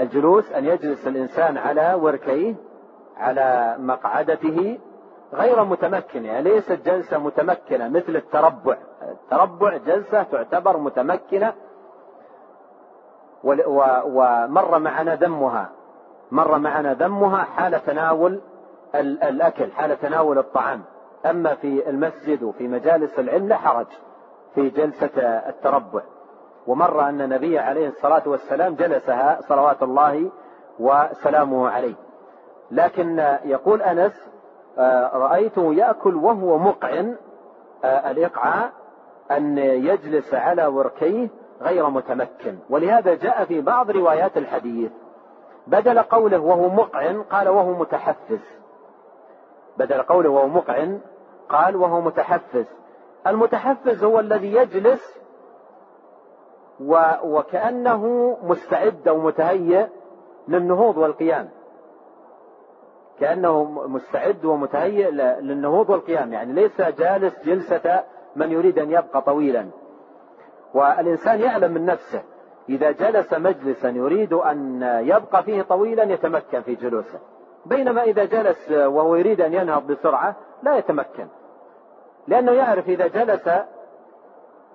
الجلوس أن يجلس الإنسان على وركيه على مقعدته غير متمكن يعني ليست جلسة متمكنة مثل التربع. التربع جلسة تعتبر متمكنة ومر معنا ذمها مر معنا ذمها حال تناول الأكل حال تناول الطعام. أما في المسجد وفي مجالس العلم لا حرج في جلسة التربع. ومر أن النبي عليه الصلاة والسلام جلسها صلوات الله وسلامه عليه. لكن يقول أنس آه، رأيته يأكل وهو مقعن. آه، الإقعاء أن يجلس على وركيه غير متمكن. ولهذا جاء في بعض روايات الحديث بدل قوله وهو مقعن قال وهو متحفز. بدل قوله وهو مقعن قال وهو متحفز. المتحفز هو الذي يجلس و وكأنه مستعد أو متهيئ للنهوض والقيام. كأنه مستعد ومتهيئ للنهوض والقيام. يعني ليس جالس جلسة من يريد أن يبقى طويلا. والإنسان يعلم من نفسه إذا جلس مجلسا يريد أن يبقى فيه طويلا يتمكن في جلوسه. بينما إذا جلس وهو يريد أن ينهض بسرعة لا يتمكن. لأنه يعرف إذا جلس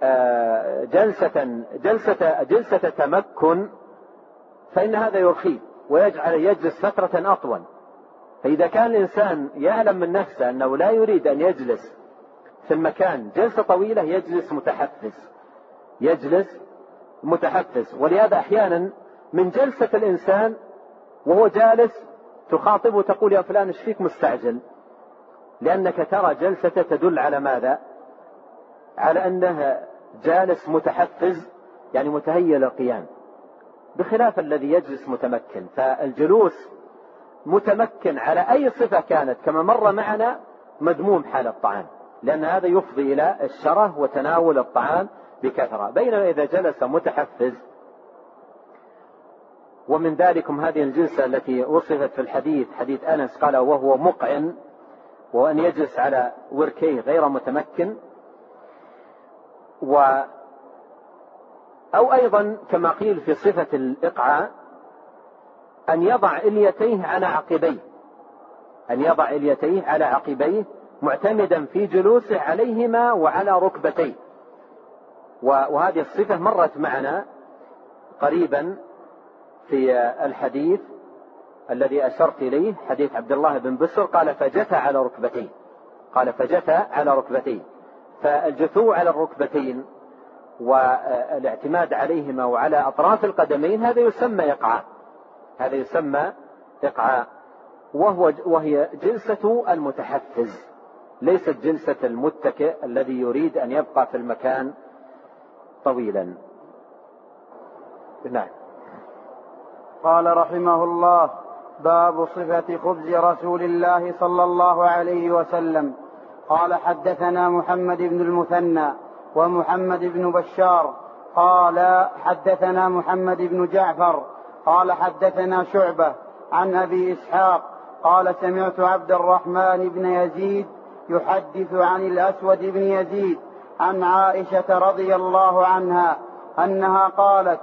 آه، جلسة جلسة جلسة تمكن فإن هذا يرخيه ويجعل يجلس فترة أطول. فإذا كان الإنسان يعلم من نفسه أنه لا يريد أن يجلس في المكان جلسة طويلة يجلس متحفز يجلس متحفز. ولهذا أحيانا من جلسة الإنسان وهو جالس تخاطبه تقول يا فلان إيش فيك مستعجل؟ لأنك ترى جلسته تدل على ماذا؟ على أنه جالس متحفز يعني متهيئ للقيام بخلاف الذي يجلس متمكن. فالجلوس متمكن على أي صفة كانت. كما مر معنا مذموم حال الطعام. لأن هذا يفضي إلى الشره وتناول الطعام بكثرة. بينما إذا جلس متحفز ومن ذلكم هذه الجلسة التي وصفت في الحديث حديث أنس قال وهو مقعن وأن يجلس على وركيه غير متمكن. و أو أيضا كما قيل في صفة الإقعاء أن يضع إليتيه على عقبيه. أن يضع إليتيه على عقبيه معتمدا في جلوسه عليهما وعلى ركبتيه. وهذه الصفة مرت معنا قريبا في الحديث الذي أشرت إليه حديث عبد الله بن بسر قال فجثى على ركبتيه. قال فجثى على ركبتيه. فالجثو على الركبتين والاعتماد عليهما وعلى أطراف القدمين هذا يسمى إقعاء هذا يسمى إقعاء. وهو وهي جلسة المتحفز. ليست جلسة المتكئ الذي يريد أن يبقى في المكان طويلا. نعم. قال رحمه الله باب صفة خبز رسول الله صلى الله عليه وسلم. قال حدثنا محمد بن المثنى ومحمد بن بشار. قال حدثنا محمد بن جعفر قال حدثنا شعبة عن أبي إسحاق قال سمعت عبد الرحمن بن يزيد يحدث عن الأسود بن يزيد عن عائشة رضي الله عنها أنها قالت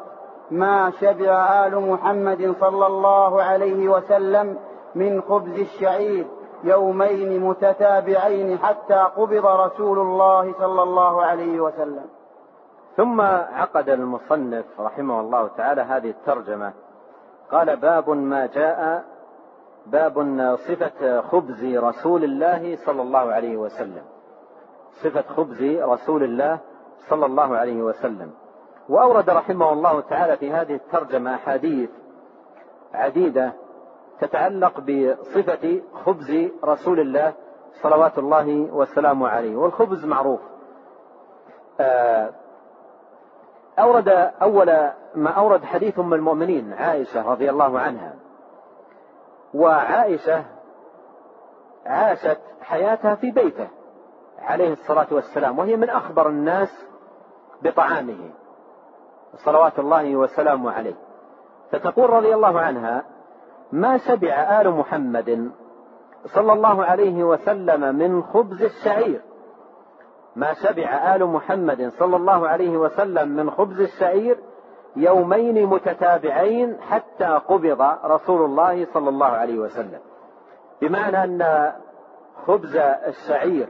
ما شبع آل محمد صلى الله عليه وسلم من خبز الشعير يومين متتابعين حتى قبض رسول الله صلى الله عليه وسلم. ثم عقد المصنف رحمه الله تعالى هذه الترجمة قال باب ما جاء باب صفة خبز رسول الله صلى الله عليه وسلم. صفة خبز رسول الله صلى الله عليه وسلم. وأورد رحمه الله تعالى في هذه الترجمة أحاديث عديدة تتعلق بصفة خبز رسول الله صلوات الله وسلامه عليه. والخبز معروف. آه، أورد أول ما أورد حديث أم المؤمنين عائشة رضي الله عنها. وعائشة عاشت حياتها في بيته عليه الصلاة والسلام وهي من أخبر الناس بطعامه صلوات الله وسلامه عليه. فتقول رضي الله عنها ما شبع آل محمد صلى الله عليه وسلم من خبز الشعير؟ ما شبع آل محمد صلى الله عليه وسلم من خبز الشعير يومين متتابعين حتى قبض رسول الله صلى الله عليه وسلم. بمعنى أن خبز الشعير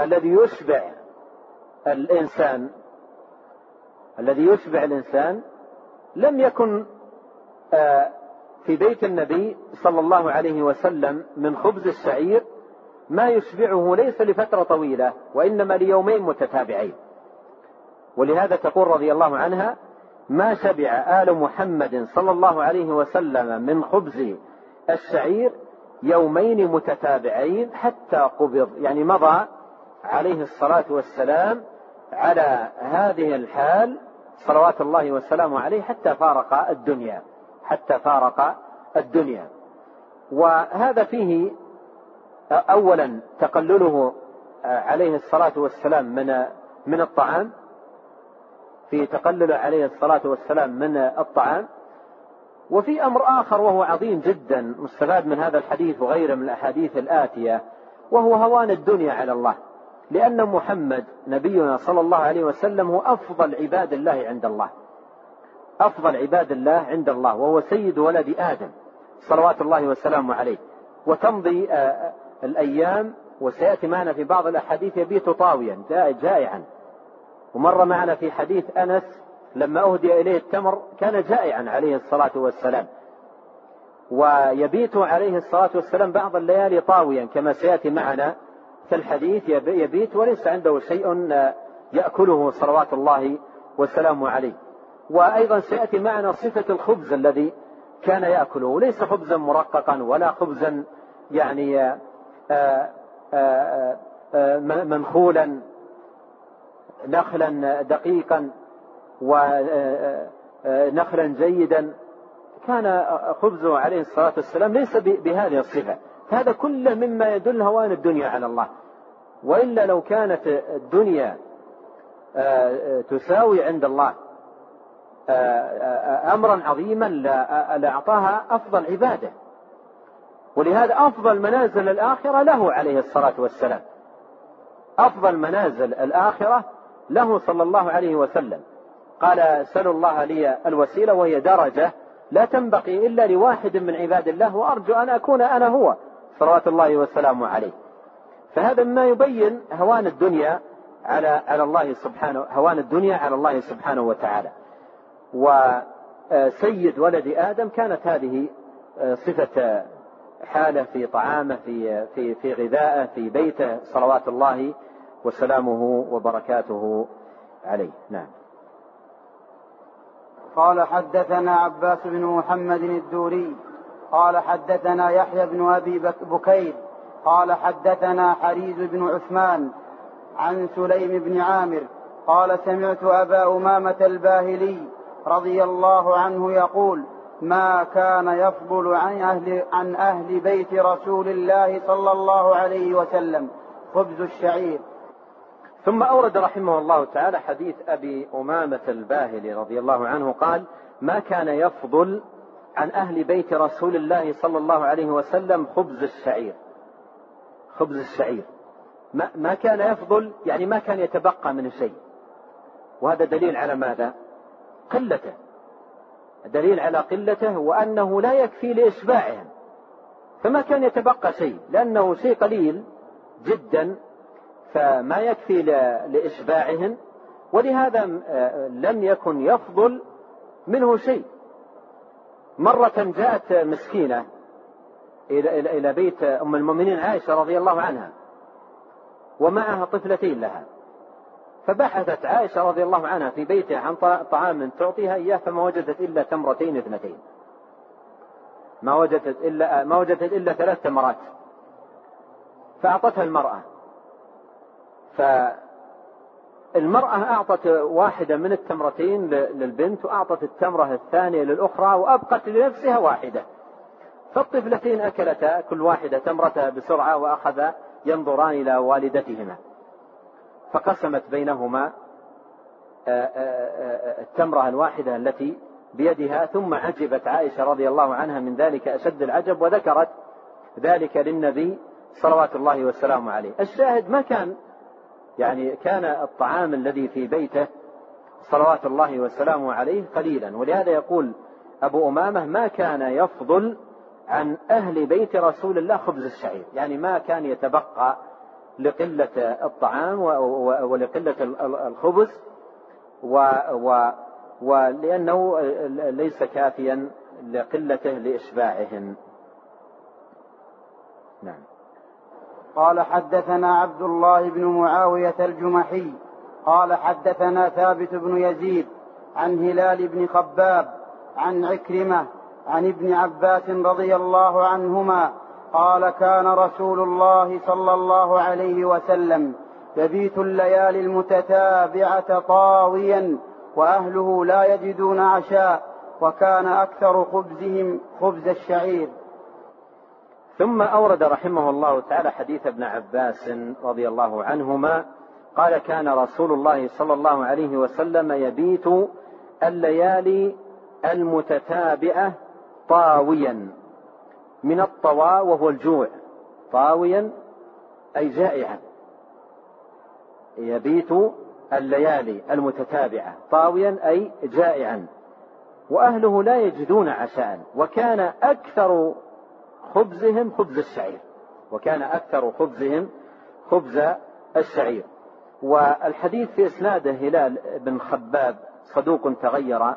الذي يشبع الإنسان الذي يشبع الإنسان لم يكن آه، في بيت النبي صلى الله عليه وسلم من خبز الشعير ما يشبعه ليس لفترة طويلة وإنما ليومين متتابعين. ولهذا تقول رضي الله عنها ما شبع آل محمد صلى الله عليه وسلم من خبز الشعير يومين متتابعين حتى قبض. يعني مضى عليه الصلاة والسلام على هذه الحال صلوات الله وسلامه عليه حتى فارق الدنيا حتى فارق الدنيا. وهذا فيه اولا تقلله عليه الصلاة والسلام من من الطعام في تقلل عليه الصلاة والسلام من الطعام وفي أمر آخر وهو عظيم جدا مستفاد من هذا الحديث وغيره من الأحاديث الآتية وهو هوان الدنيا على الله لأن محمد نبينا صلى الله عليه وسلم هو أفضل عباد الله عند الله أفضل عباد الله عند الله وهو سيد ولد آدم صلوات الله وسلامه عليه وتمضي آه، الأيام وسيأتي معنا في بعض الأحاديث يبيت طاويا جائعا. ومر معنا في حديث أنس لما أهدي إليه التمر كان جائعا عليه الصلاة والسلام. ويبيت عليه الصلاة والسلام بعض الليالي طاويا كما سيأتي معنا في الحديث يبيت وليس عنده شيء آه، يأكله صلوات الله وسلامه عليه. وأيضا سيأتي معنا صفة الخبز الذي كان يأكله ليس خبزا مرققا ولا خبزا يعني آه، آه، آه، منخولا نخلا دقيقا ونخلا جيدا. كان خبزه عليه الصلاة والسلام ليس بهذه الصفة. هذا كله مما يدل هوان الدنيا على الله. وإلا لو كانت الدنيا تساوي عند الله آه، آه، أمرا عظيما لاعطاها أفضل عبادة. ولهذا أفضل منازل الآخرة له عليه الصلاة والسلام. أفضل منازل الآخرة له صلى الله عليه وسلم. قال سلوا الله لي الوسيلة وهي درجة لا تنبغي إلا لواحد من عباد الله وأرجو أن أكون أنا هو. صلوات الله وسلامه عليه. فهذا مما يبين هوان الدنيا على على الله سبحانه هوان الدنيا على الله سبحانه وتعالى. وسيد ولد آدم كانت هذه آه، صفة حاله في طعامه في في في غذائه في بيته صلوات الله وسلامه وبركاته عليه. نعم. قال حدثنا عباس بن محمد الدوري قال حدثنا يحيى بن أبي بكير قال حدثنا حريز بن عثمان عن سليم بن عامر قال سمعت أبا أمامة الباهلي رضي الله عنه يقول ما كان يفضل عن أهل, عن أهل بيت رسول الله صلى الله عليه وسلم خبز الشعير. ثم أورد رحمه الله تعالى حديث أبي أمامة الباهلي رضي الله عنه قال ما كان يفضل عن أهل بيت رسول الله صلى الله عليه وسلم خبز الشعير. خبز الشعير. ما, ما كان يفضل يعني ما كان يتبقى من شيء. وهذا دليل على ماذا؟ قلته. دليل على قلته وأنه لا يكفي لإشباعهم. فما كان يتبقى شيء لأنه شيء قليل جدا فما يكفي لإشباعهم. ولهذا لم يكن يفضل منه شيء. مرة جاءت مسكينة إلى بيت أم المؤمنين عائشة رضي الله عنها ومعها طفلتين لها. فبحثت عائشة رضي الله عنها في بيتها عن طعام تعطيها إياه فما وجدت إلا تمرتين اثنتين. ما وجدت إلا ما وجدت إلا ثلاث تمرات. فأعطتها المرأة. فالمرأة أعطت واحدة من التمرتين للبنت وأعطت التمرة الثانية للأخرى وأبقت لنفسها واحدة. فالطفلتين أكلتا كل واحدة تمرتها بسرعة وأخذا ينظران إلى والدتهما. فقسمت بينهما آه، آه، آه، التمرة الواحدة التي بيدها ثم عجبت عائشة رضي الله عنها من ذلك أشد العجب وذكرت ذلك للنبي صلوات الله والسلام عليه. الشاهد ما كان يعني كان الطعام الذي في بيته صلوات الله وسلامه عليه قليلا ولهذا يقول أبو أمامة ما كان يفضل عن أهل بيت رسول الله خبز الشعير يعني ما كان يتبقى لقلة الطعام ولقلة الخبز و و ولأنه ليس كافيا لقلته لإشباعهم. نعم. قال حدثنا عبد الله بن معاوية الجمحي قال حدثنا ثابت بن يزيد عن هلال بن خباب عن عكرمة عن ابن عباس رضي الله عنهما قال كان رسول الله صلى الله عليه وسلم يبيت الليالي المتتابعة طاويا وأهله لا يجدون عشاء وكان أكثر خبزهم خبز الشعير. ثم أورد رحمه الله تعالى حديث ابن عباس رضي الله عنهما قال كان رسول الله صلى الله عليه وسلم يبيت الليالي المتتابعة طاويا. من الطواء وهو الجوع طاويا أي جائعا. يبيت الليالي المتتابعة طاويا أي جائعا. وأهله لا يجدون عشاء وكان أكثر خبزهم خبز الشعير وكان أكثر خبزهم خبز الشعير والحديث في إسناده هلال بن خباب صدوق تغير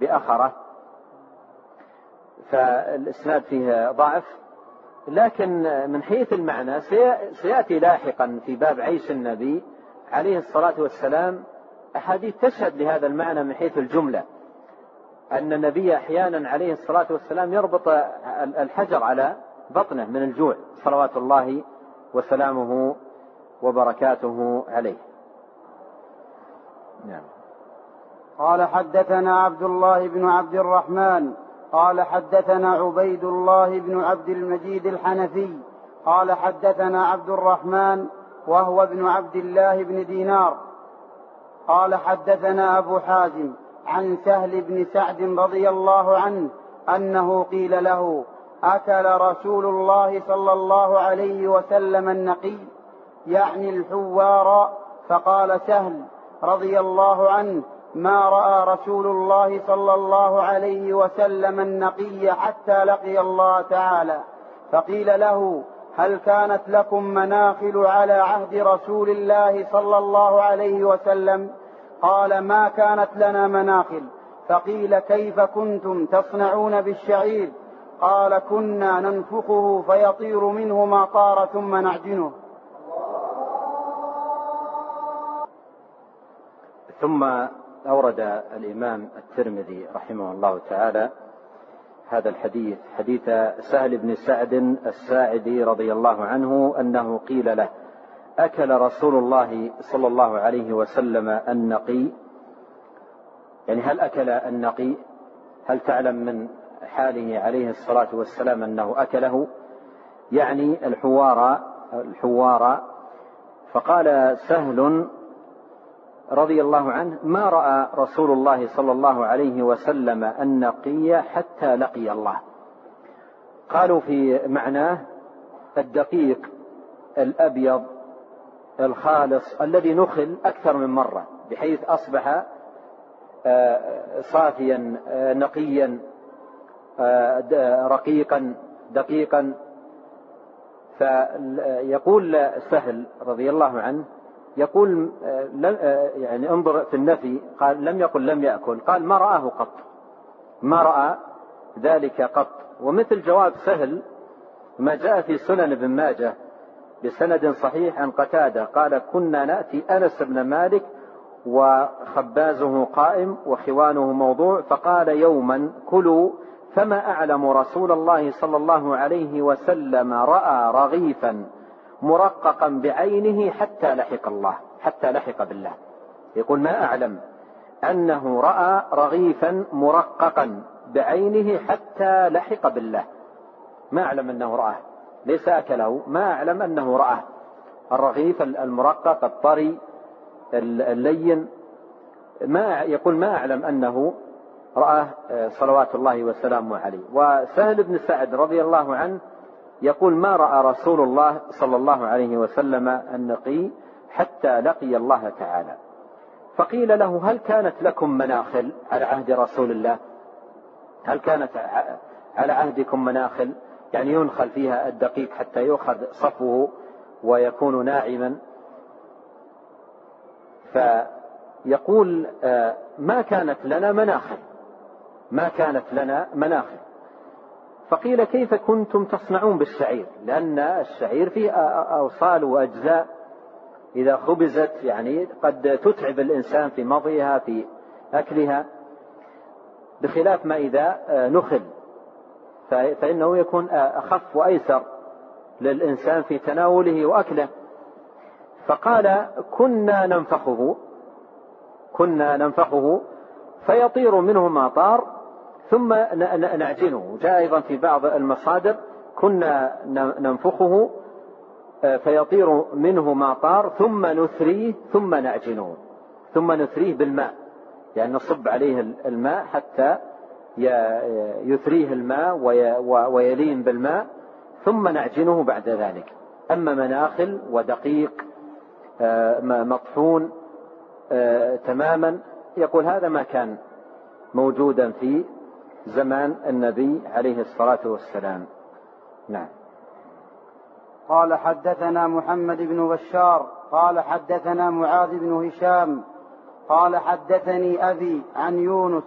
بأخره. فالإسناد فيه ضعف. لكن من حيث المعنى سيأتي لاحقا في باب عيش النبي عليه الصلاة والسلام أحاديث تشهد لهذا المعنى من حيث الجملة. أن النبي أحيانا عليه الصلاة والسلام يربط الحجر على بطنه من الجوع صلوات الله وسلامه وبركاته عليه. نعم. قال حدثنا عبد الله بن عبد الرحمن قال حدثنا عبيد الله بن عبد المجيد الحنفي قال حدثنا عبد الرحمن وهو ابن عبد الله بن دينار قال حدثنا أبو حازم عن سهل بن سعد رضي الله عنه أنه قيل له أكل رسول الله صلى الله عليه وسلم النقي يعني الحوار؟ فقال سهل رضي الله عنه ما رأى رسول الله صلى الله عليه وسلم النقي حتى لقي الله تعالى. فقيل له هل كانت لكم مناخل على عهد رسول الله صلى الله عليه وسلم؟ قال ما كانت لنا مناخل. فقيل كيف كنتم تصنعون بالشعير؟ قال كنا ننفخه فيطير منه ما طار ثم نعجنه. ثم أورد الإمام الترمذي رحمه الله تعالى هذا الحديث حديث سهل بن سعد الساعدي رضي الله عنه أنه قيل له أكل رسول الله صلى الله عليه وسلم النقي؟ يعني هل أكل النقي؟ هل تعلم من حاله عليه الصلاة والسلام أنه أكله؟ يعني الحوار الحوار فقال سهل رضي الله عنه ما رأى رسول الله صلى الله عليه وسلم النقي حتى لقي الله. قالوا في معناه الدقيق الأبيض الخالص الذي نخل أكثر من مرة بحيث أصبح آه، صافيا آه، نقيا آه، رقيقا دقيقا. فيقول سهل رضي الله عنه يقول آه، آه، يعني انظر في النفي قال لم يقل لم يأكل قال ما رآه قط ما رأى ذلك قط. ومثل جواب سهل ما جاء في سنن ابن ماجه بسند صحيح عن قتادة قال كنا نأتي أنس بن مالك وخبازه قائم وخوانه موضوع فقال يوما كلوا فما أعلم رسول الله صلى الله عليه وسلم رأى رغيفا. مرققا بعينه حتى لحق الله حتى لحق بالله. يقول ما أعلم أنه رأى رغيفا مرققا بعينه حتى لحق بالله. ما أعلم أنه رآه. ليس أكله. ما أعلم أنه رآه. الرغيف المرقق الطري اللين. ما يقول ما أعلم أنه رآه صلوات الله وسلامه عليه. وسهل بن سعد رضي الله عنه يقول ما رأى رسول الله صلى الله عليه وسلم النقي حتى لقي الله تعالى. فقيل له هل كانت لكم مناخل على عهد رسول الله؟ هل كانت على عهدكم مناخل؟ يعني ينخل فيها الدقيق حتى يؤخذ صفوه ويكون ناعما. فيقول آه، ما كانت لنا مناخل. ما كانت لنا مناخل. فقيل كيف كنتم تصنعون بالشعير؟ لأن الشعير فيه أوصال وأجزاء. إذا خبزت يعني قد تتعب الإنسان في مضيها في أكلها بخلاف ما إذا نخل. فإنه يكون أخف وأيسر للإنسان في تناوله وأكله. فقال كنا ننفخه. كنا ننفخه فيطير منه ما طار ثم نعجنه جاء أيضا في بعض المصادر كنا ننفخه آه، فيطير منه ما طار ثم نثريه ثم نعجنه. ثم نثريه بالماء. يعني نصب عليه الماء حتى يثريه الماء ويلين بالماء ثم نعجنه بعد ذلك. أما مناخل ودقيق آه، مطحون آه، تماما يقول هذا ما كان موجودا في زمان النبي عليه الصلاة والسلام. نعم. قال حدثنا محمد بن بشار قال حدثنا معاذ بن هشام قال حدثني أبي عن يونس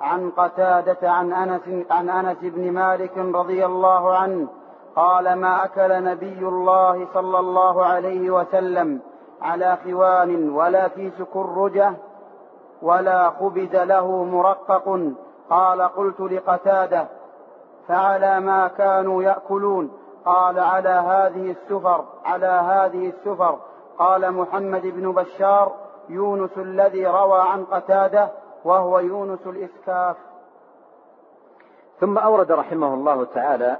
عن قتادة عن أنس عن أنس بن مالك رضي الله عنه قال ما أكل نبي الله صلى الله عليه وسلم على خوان ولا في سكرجة ولا خبز له مرقق قال قلت لقتادة فعلى ما كانوا يأكلون. قال على هذه السفر على هذه السفر. قال محمد بن بشار يونس الذي روى عن قتادة وهو يونس الإسكاف. ثم أورد رحمه الله تعالى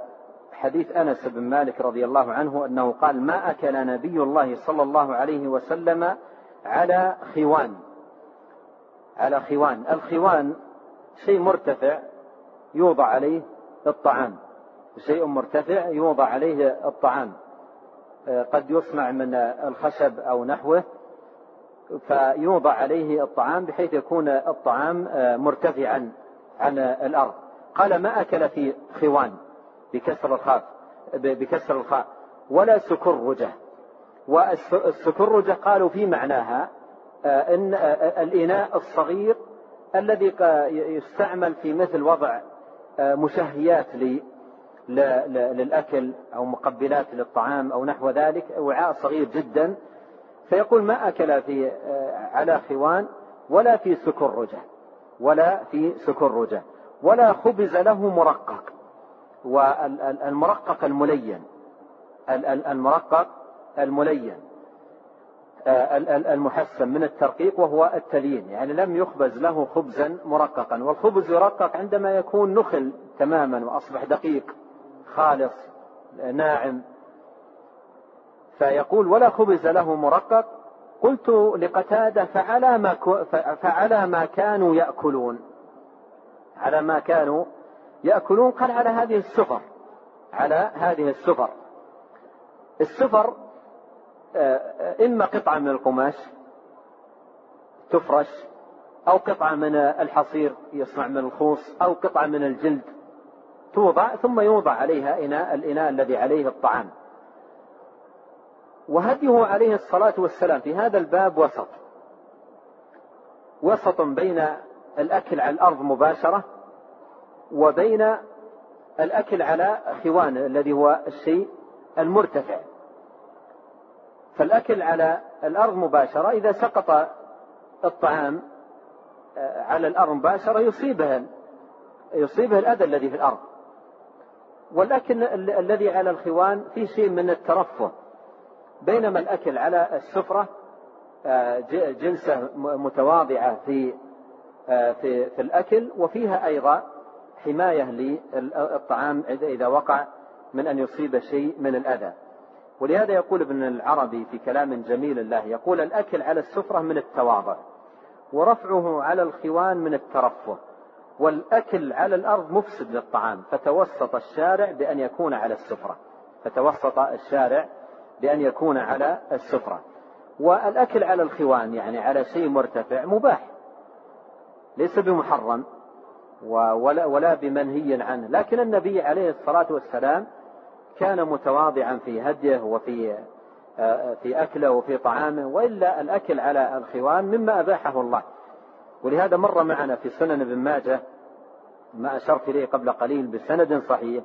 حديث أنس بن مالك رضي الله عنه أنه قال ما أكل نبي الله صلى الله عليه وسلم على خوان. على خوان. الخوان شيء مرتفع يوضع عليه الطعام. شيء مرتفع يوضع عليه الطعام. قد يصنع من الخشب أو نحوه فيوضع عليه الطعام بحيث يكون الطعام مرتفعا عن الأرض. قال ما أكل في خوان بكسر الخاء بكسر الخاء ولا سكرجة والسكرجة قالوا في معناها إن الإناء الصغير الذي يستعمل في مثل وضع مشهيات للأكل أو مقبلات للطعام أو نحو ذلك وعاء صغير جدا فيقول ما أكل في على خوان ولا في سكرجة ولا في سكرجة ولا خبز له مرقق والمرقق الملين المرقق الملين. المحسن من الترقيق وهو التليين. يعني لم يخبز له خبزا مرققا. والخبز يرقق عندما يكون نخل تماما وأصبح دقيق خالص ناعم. فيقول ولا خبز له مرقق. قلت لقتادة فعلى ما, فعلى ما كانوا يأكلون. على ما كانوا يأكلون قال على هذه السفر. على هذه السفر. السفر آه، إما قطعة من القماش تفرش أو قطعة من الحصير يصنع من الخوص أو قطعة من الجلد توضع ثم يوضع عليها إناء الإناء الذي عليه الطعام. وهديه عليه الصلاة والسلام في هذا الباب وسط. وسط بين الأكل على الأرض مباشرة وبين الأكل على خوان الذي هو الشيء المرتفع. فالأكل على الأرض مباشرة إذا سقط الطعام آه، على الأرض مباشرة يصيبه يصيبه الأذى الذي في الأرض. والأكل الذي على الخوان فيه شيء من الترفه. بينما الأكل على السفرة آه، جلسة متواضعة في آه، في في الأكل وفيها أيضا حماية للطعام إذا وقع من أن يصيب شيء من الأذى. ولهذا يقول ابن العربي في كلام جميل له يقول الأكل على السفرة من التواضع ورفعه على الخوان من الترفه والأكل على الأرض مفسد للطعام فتوسط الشارع بأن يكون على السفرة فتوسط الشارع بأن يكون على السفرة. والأكل على الخوان يعني على شيء مرتفع مباح ليس بمحرم ولا, ولا بمنهي عنه. لكن النبي عليه الصلاة والسلام كان متواضعا في هديه وفي في أكله وفي طعامه وإلا الأكل على الخوان مما أباحه الله. ولهذا مر معنا في سنن ابن ماجه ما أشرت إليه قبل قليل بسند صحيح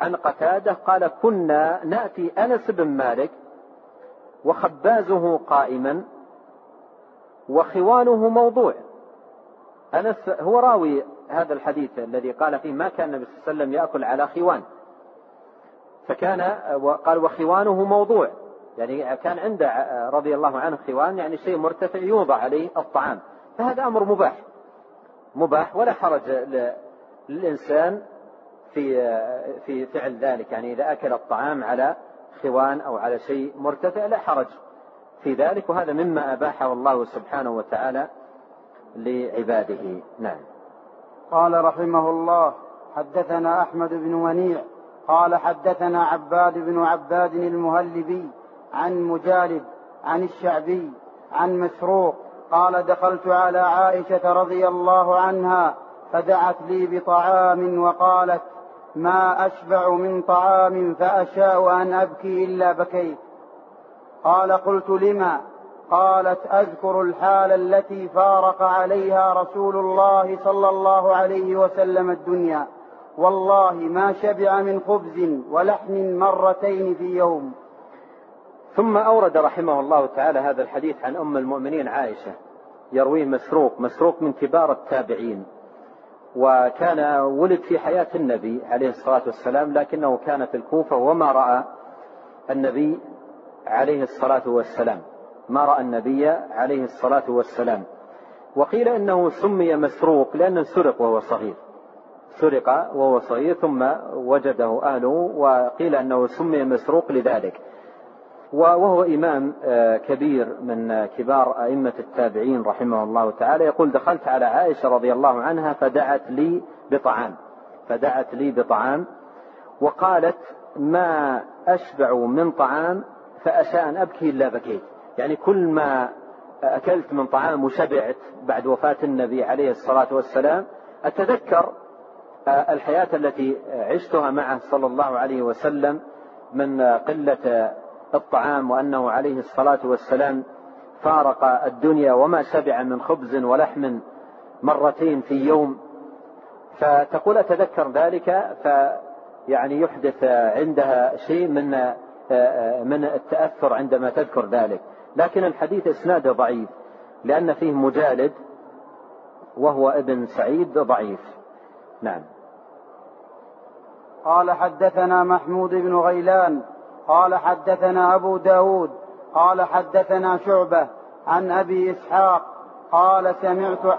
عن قتادة قال كنا نأتي أنس بن مالك وخبازه قائما وخوانه موضوع. أنس هو راوي هذا الحديث الذي قال فيه ما كان النبي صلى الله عليه وسلم يأكل على خوان. فكان قال وخوانه موضوع. يعني كان عنده رضي الله عنه خوان يعني شيء مرتفع يوضع عليه الطعام. فهذا أمر مباح. مباح ولا حرج للإنسان في في فعل ذلك. يعني إذا أكل الطعام على خوان أو على شيء مرتفع لا حرج في ذلك. وهذا مما أباحه الله سبحانه وتعالى لعباده. نعم. قال رحمه الله حدثنا أحمد بن منيع قال حدثنا عباد بن عباد المهلبي عن مجالد عن الشعبي عن مسروق قال دخلت على عائشة رضي الله عنها فدعت لي بطعام وقالت ما أشبع من طعام فأشاء أن أبكي إلا بكيت. قال قلت لما؟ قالت أذكر الحال التي فارق عليها رسول الله صلى الله عليه وسلم الدنيا. والله ما شبع من خبز ولحم مرتين في يوم. ثم أورد رحمه الله تعالى هذا الحديث عن أم المؤمنين عائشة. يرويه مسروق مسروق من كبار التابعين. وكان ولد في حياة النبي عليه الصلاة والسلام لكنه كان في الكوفة وما رأى النبي عليه الصلاة والسلام. ما رأى النبي عليه الصلاة والسلام. وقيل إنه سمي مسروق لأنه سرق وهو صغير. سرق وهو صغير ثم وجده أهله وقيل أنه سمي مسروق لذلك. وهو إمام آه، كبير من كبار أئمة التابعين رحمه الله تعالى. يقول دخلت على عائشة رضي الله عنها فدعت لي بطعام فدعت لي بطعام وقالت ما أشبع من طعام فأشاء أن أبكي إلا بكيت. يعني كل ما أكلت من طعام وشبعت بعد وفاة النبي عليه الصلاة والسلام أتذكر آه، الحياة التي عشتها معه صلى الله عليه وسلم من قلة الطعام وأنه عليه الصلاة والسلام فارق الدنيا وما شبع من خبز ولحم مرتين في يوم. فتقول أتذكر ذلك؟ فيعني يحدث عندها شيء من من التأثر عندما تذكر ذلك. لكن الحديث إسناده ضعيف لأن فيه مجالد وهو ابن سعيد ضعيف. نعم. قال حدثنا محمود بن غيلان قال حدثنا أبو داود قال حدثنا شعبة عن أبي إسحاق قال سمعت